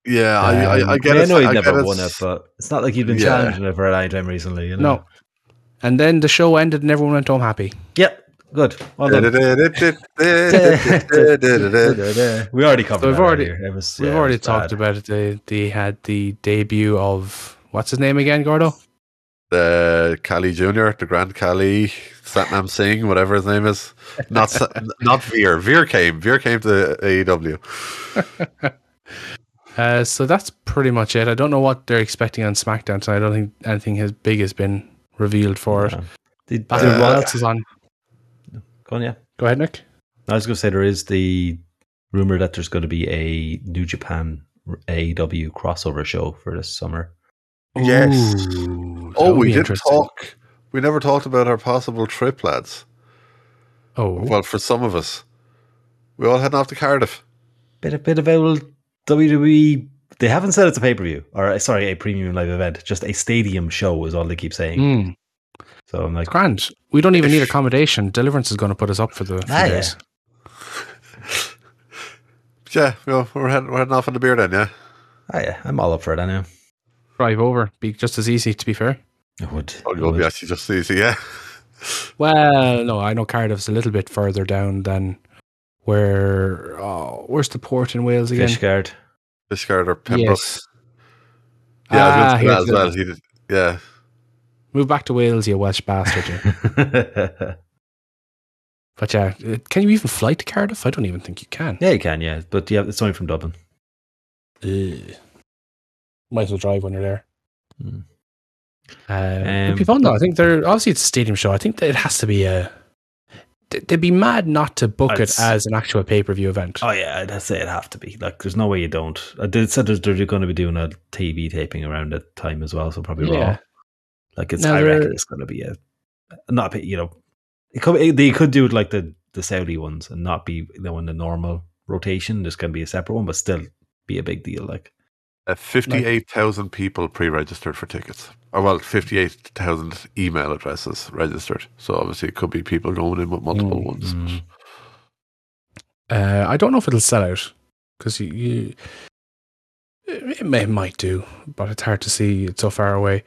Yeah, I, I, I get I it. know he'd never get won it, but it's not like he'd been Yeah. challenging it for a long time recently. You know? no. And then the show ended and everyone went home happy. Yep. Good. Well done. we already covered So we've that already- It was, We've yeah, already was talked bad. about it. They, they had the debut of, what's his name again, Gordo? the Kali Junior, the Grand Kali, Satnam Singh, whatever his name is. Not Sa- not Veer. Veer came. Veer came to AEW. Uh, so that's pretty much it. I don't know what they're expecting on SmackDown, so I don't think anything as big has been revealed for it. Did, Uh, did what Ro- else is on? Go on, yeah. Go ahead, Nick. I was going to say there is the rumor that there's going to be a New Japan AEW crossover show for this summer. Yes. Ooh, Oh, we didn't talk. We never talked about our possible trip, lads. Oh, Well, for some of us, we all heading off to Cardiff. Bit a bit of old WWE. They haven't said it's a pay per view or sorry, a premium live event. Just a stadium show is all they keep saying. mm, So I'm like, grand. We don't even need accommodation. Deliverance is going to put us up for the few Ah, yeah. days. Yeah, well, we're heading, we're heading off on the beer then, yeah? oh yeah, I'm all up for it. I know. Drive over. Be just as easy, to be fair. it would. Oh, I you'll be actually just as easy, yeah. Well, no, I know Cardiff's a little bit further down than where. Oh, where's the port in Wales again? Fishguard. Fishguard or Pembroke. Yes. Yeah, Ah, I was going to that as well. Yeah. Move back to Wales, you Welsh bastard. you. But yeah, uh, can you even fly to Cardiff? I don't even think you can. yeah, you can. Yeah, but yeah, it's only from Dublin. Ugh. Might as well drive when you're there. Uh, Um, it'd be fun though. I think they're obviously it's a stadium show. I think that it has to be a. they- They'd be mad not to book it as an actual pay per view event. Oh yeah, I'd say it'd have to be. Like, there's no way you don't. I did said they're going to be doing a TV taping around that time as well, so probably Yeah. raw. Like it's, Now I reckon it's going to be a not a, you know, it could it- they could do it like the the Saudi ones and not be you know in the normal rotation. There's going to be a separate one, but still be a big deal. Like Uh, 58,000 people pre registered for tickets. Or, well, 58,000 email addresses registered. So, obviously, it could be people going in with multiple Mm, ones. mm. Uh, I don't know if it'll sell out because you, you it, may, it might do, but it's hard to see. It's so far away.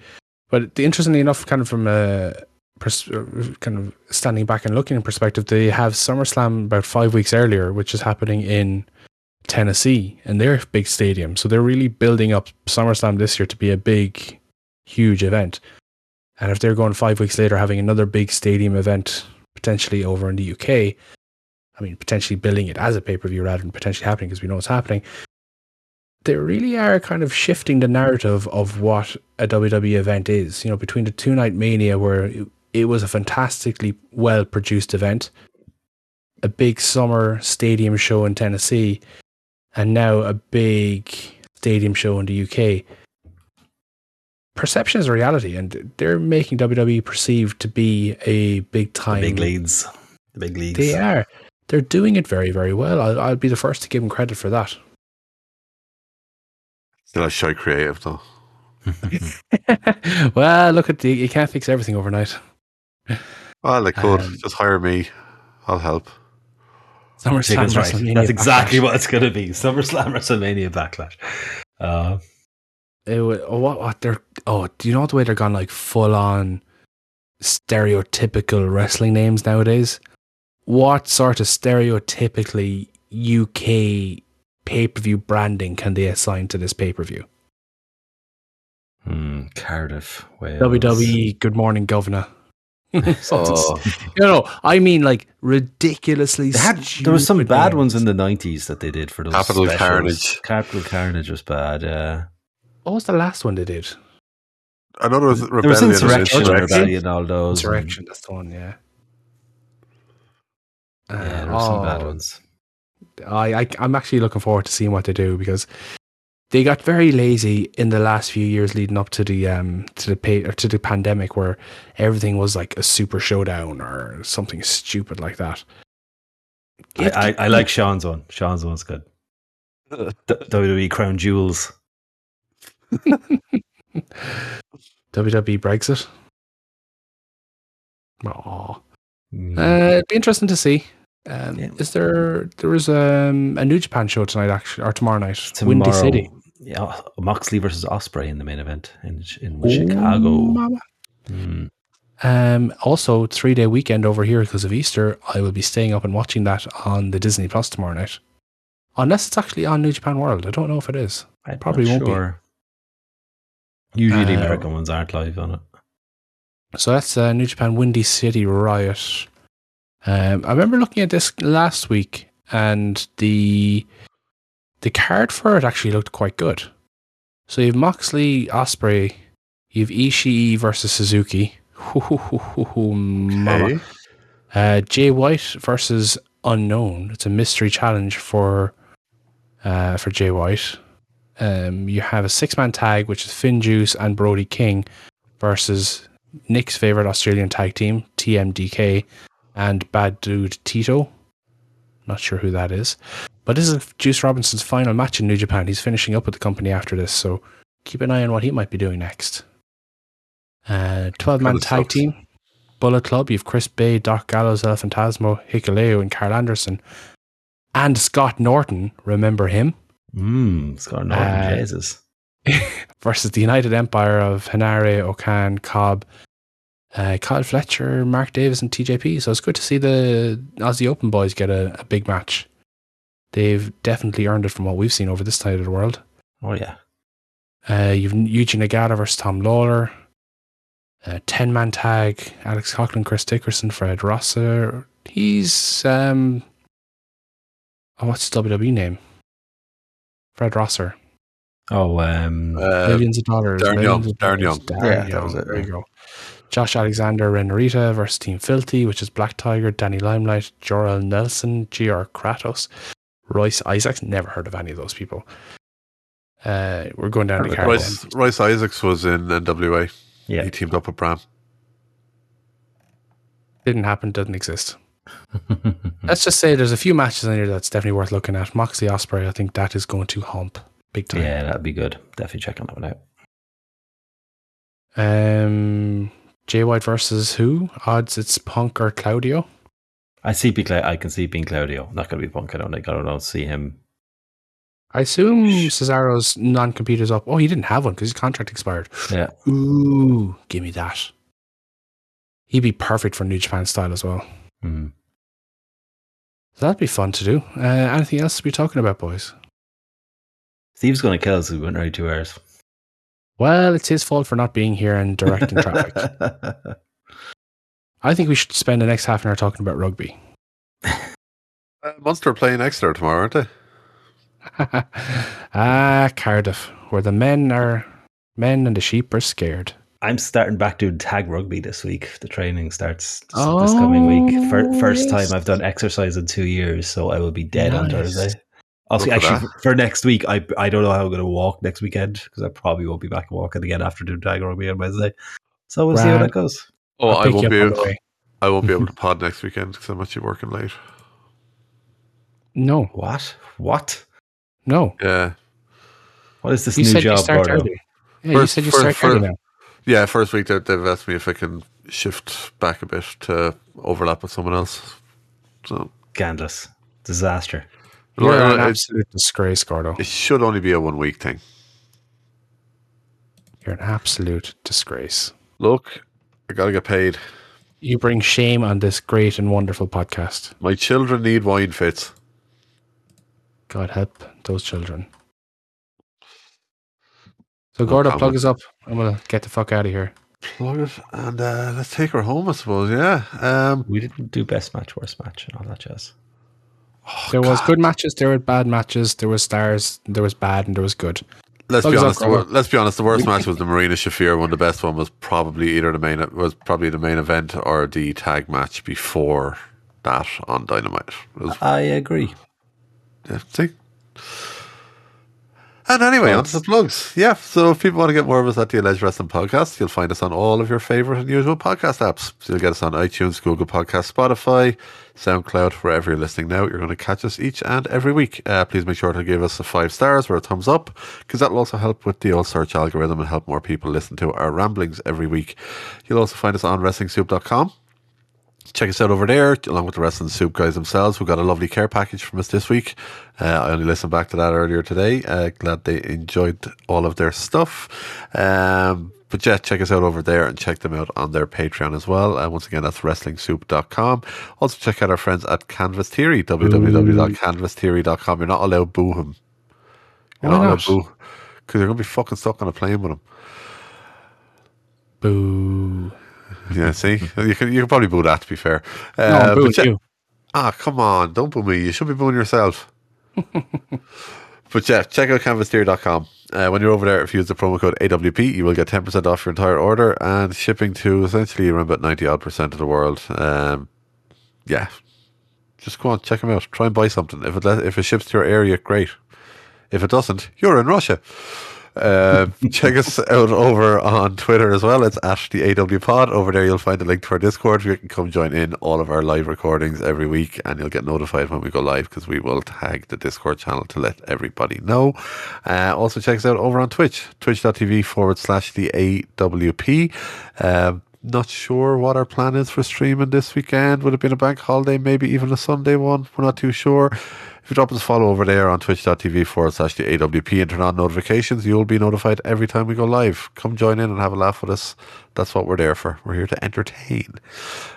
But interestingly enough, kind of from a pers- kind of standing back and looking in perspective, they have SummerSlam about five weeks earlier, which is happening in Tennessee, and their big stadium. So they're really building up SummerSlam this year to be a big, huge event. And if they're going five weeks later, having another big stadium event potentially over in the UK, I mean, potentially billing it as a pay per view rather than potentially happening because we know it's happening. They really are kind of shifting the narrative of what a WWE event is. You know, between the two night mania, where it, it was a fantastically well produced event, a big summer stadium show in Tennessee, and now a big stadium show in the UK. Perception is reality, and they're making WWE perceived to be a big the time big leads, the big leagues. they are. They're doing it very, very well. I'll, I'll be the first to give them credit for that. Still a shy creative, though. well, look at the. You can't fix everything overnight. Well, they could. Um, Just hire me. I'll help. SummerSlam, Chicken's right. WrestleMania, That's exactly Backlash. what it's going to be. SummerSlam, WrestleMania, Backlash. Uh, It wa- oh, what, what they're. Oh, do you know the way they're gone like full on stereotypical wrestling names nowadays? What sort of stereotypically UK pay per view branding can they assign to this pay per view? hmm, Cardiff, Wales. WWE Good Morning Governor. Oh, You know, I mean, like ridiculously. Had, there was some bad names. ones in the nineties that they did for those Capital specials. Carnage. Capital Carnage was bad. Yeah, What was the last one they did? I know there was there Rebellion. was and Insurrection, Insurrection. Rebellion, all those. and- That's the one. Yeah. Yeah, Uh, there were some bad oh, ones. I, I I'm actually looking forward to seeing what they do because they got very lazy in the last few years leading up to the um to the pay, to the pandemic where everything was like a super showdown or something stupid like that. I, I, I like Sean's one. Sean's one's good. WWE Crown Jewels. WWE Brexit. Oh, Mm. uh, it'd be interesting to see. Um, Yeah. Is there there is um, a New Japan show tonight actually or tomorrow night? Windy City. Yeah, Moxley versus Ospreay in the main event in in Oh, Chicago. Mm. Um, also, three day weekend over here because of Easter. I will be staying up and watching that on the Disney Plus tomorrow night. Unless it's actually on New Japan World. I don't know if it is. I'm Probably won't be. sure. Usually, the Uh, American ones aren't live on it. So that's uh, New Japan Windy City Riot. Um, I remember looking at this last week, and the the card for it actually looked quite good. So you have Moxley, Ospreay, you have Ishii versus Suzuki. Mama. Okay. Uh, Jay White versus Unknown. It's a mystery challenge for uh, for Jay White. Um, you have a six man tag, which is FinJuice and Brody King versus Nick's favorite Australian tag team, TMDK, and Bad Dude Tito. Not sure who that is. But this is Juice Robinson's final match in New Japan. He's finishing up with the company after this, so keep an eye on what he might be doing next. Uh, 12 man tag sucks. team. Bullet Club. You've Chris Bey, Doc Gallows, El Fantasmo, Hikuleo, and Karl Anderson. And Scott Norton. Remember him? Mmm, Scott Norton, Uh, Jesus. versus the United Empire of Henare, O-Khan, Cobb, uh, Kyle Fletcher, Mark Davis, and TJP. So it's good to see the Aussie Open boys get a, a big match. They've definitely earned it from what we've seen over this side of the world. Oh, yeah. Uh, you've Eugene Nagata versus Tom Lawlor. Uh, 10 man tag Alex Coughlin, Chris Dickinson, Fred Rosser. He's, um, oh, what's his WWE name? Fred Rosser. Oh, um, Uh, millions of dollars. Darren millions Young, of Darren dollars. Young. Yeah, that was it, There you go. Josh Alexander, Ren Narita versus Team Filthy, which is Black Tiger, Danny Limelight, Jorel Nelson, JR Kratos, Royce Isaacs. Never heard of any of those people. Uh, we're going down the card. Royce, Royce Isaacs was in NWA. yeah. He teamed up with Bram. Didn't happen, doesn't exist. Let's just say there's a few matches in here that's definitely worth looking at. Moxley Ospreay, I think that is going to hump big time. yeah, that'd be good. Definitely checking that one out. Um, Jay White versus who? Odds it's Punk or Claudio. I see. Be Cla- I can see being Claudio. Not going to be Punk. I don't think. I don't know. See him. I assume Cesaro's non compete is up. Oh, he didn't have one because his contract expired. Yeah. Ooh, give me that. He'd be perfect for New Japan style as well. Hmm. So that'd be fun to do. Uh, anything else to be talking about, boys? Steve's going to kill us. We went right two hours. Well, it's his fault for not being here and directing traffic. I think we should spend the next half an hour talking about rugby. Uh, Munster are playing Exeter tomorrow, aren't they? ah, Cardiff, where the men are men and the sheep are scared. I'm starting back doing tag rugby this week. The training starts this, Oh, this coming week. Fir- first yes. time I've done exercise in two years, so I will be dead on Thursday. Also, Look at actually, for, for next week, I I don't know how I'm going to walk next weekend because I probably won't be back walking again after doing tag rugby on Wednesday. So we'll see how that goes. Oh, I'll I will not be. up on the Able. I won't be able to pod next weekend because I'm actually working late. No, What? What? no. Yeah, What is this You new said you job, start early. Yeah, you First- said you first- start early now. yeah. First week they- they've asked me if I can shift back a bit to overlap with someone else. So Scandalous. Disaster. You're Well, an it- absolute disgrace, Gordo. it should only be a one week thing. You're an absolute disgrace. Look, I gotta get paid. You bring shame on this great and wonderful podcast. My children need wine fits. God help those children. So, Gordo, plug us up and we'll get the fuck out of here. Plug it and uh, let's take her home. I suppose. Yeah. Um, We didn't do best match, worst match, and all that jazz. Oh, there was good matches, there were bad matches, there was stars, there was bad, and there was good. let's Plug be honest. The, wor- let's be honest. The worst match was the Marina Shafir one. The best one was probably either the main was probably the main event or the tag match before that on Dynamite. Was I agree. Yeah, see? And anyway, on to the plugs. Yeah, so if people want to get more of us at the Alleged Wrestling Podcast, you'll find us on all of your favourite and usual podcast apps. So you'll get us on iTunes, Google Podcast, Spotify, SoundCloud, wherever you're listening now. You're going to catch us each and every week. Uh, please make sure to give us a five stars or a thumbs up, because that will also help with the old search algorithm and help more people listen to our ramblings every week. You'll also find us on WrestlingSoup.com. Check us out over there, along with the Wrestling Soup guys themselves, who got a lovely care package from us this week. Uh, I only listened back to that earlier today. Uh, glad they enjoyed all of their stuff. Um, but yeah, check us out over there and check them out on their Patreon as well. And once again, that's WrestlingSoup.com. Also, check out our friends at Canvas Theory, www.canvastheory.com. You're not allowed boo him. You're Why not allowed boo. Because you're going to be fucking stuck on a plane with him. Boo. Yeah, see? you, can, you can probably boo that, to be fair. No, Uh, I'm yeah- you. Ah, come on. Don't boo me. You should be booing yourself. but yeah, check out canvastheory.com. Uh, when you're over there, if you use the promo code AWP, you will get 10% off your entire order and shipping to essentially around about 90 odd percent of the world. Um, yeah. Just go on, check them out. Try and buy something. If it, if it ships to your area, great. If it doesn't, you're in Russia. Uh, check us out over on Twitter as well. It's at the AW Pod. Over there, you'll find a link to our Discord. You can come join in all of our live recordings every week, and you'll get notified when we go live because we will tag the Discord channel to let everybody know. Uh, also, check us out over on Twitch, twitch.tv forward slash the AWP. Um, not sure what our plan is for streaming this weekend. Would it be a bank holiday, maybe even a Sunday one? We're not too sure. If you drop us a follow over there on twitch.tv forward slash the AWP and turn on notifications, you'll be notified every time we go live. Come join in and have a laugh with us. That's what we're there for. We're here to entertain.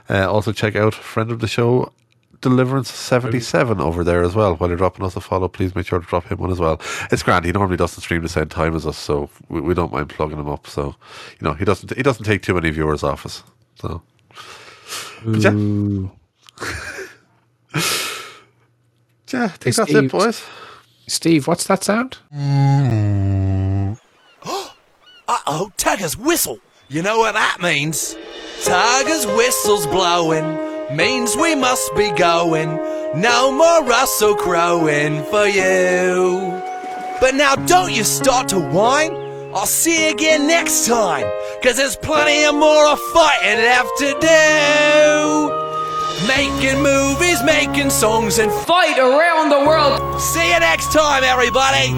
Uh, also, check out friend of the show, Deliverance 77 over there as well. While you're dropping us a follow, please make sure to drop him one as well. It's grand. He normally doesn't stream the same time as us, so we, we don't mind plugging him up. So, you know, he doesn't he doesn't take too many viewers off us. So, yeah. yeah, I think Hey, that's it, Steve. boys. Steve, what's that sound? Uh-oh, Tugger's whistle. You know what that means? Tugger's whistle's blowing. Means we must be going. No more Russell crowing for you. But now don't you start to whine. I'll see you again next time. Cause there's plenty of more of fighting left to do. Making movies, making songs, and fight around the world. See you next time, everybody.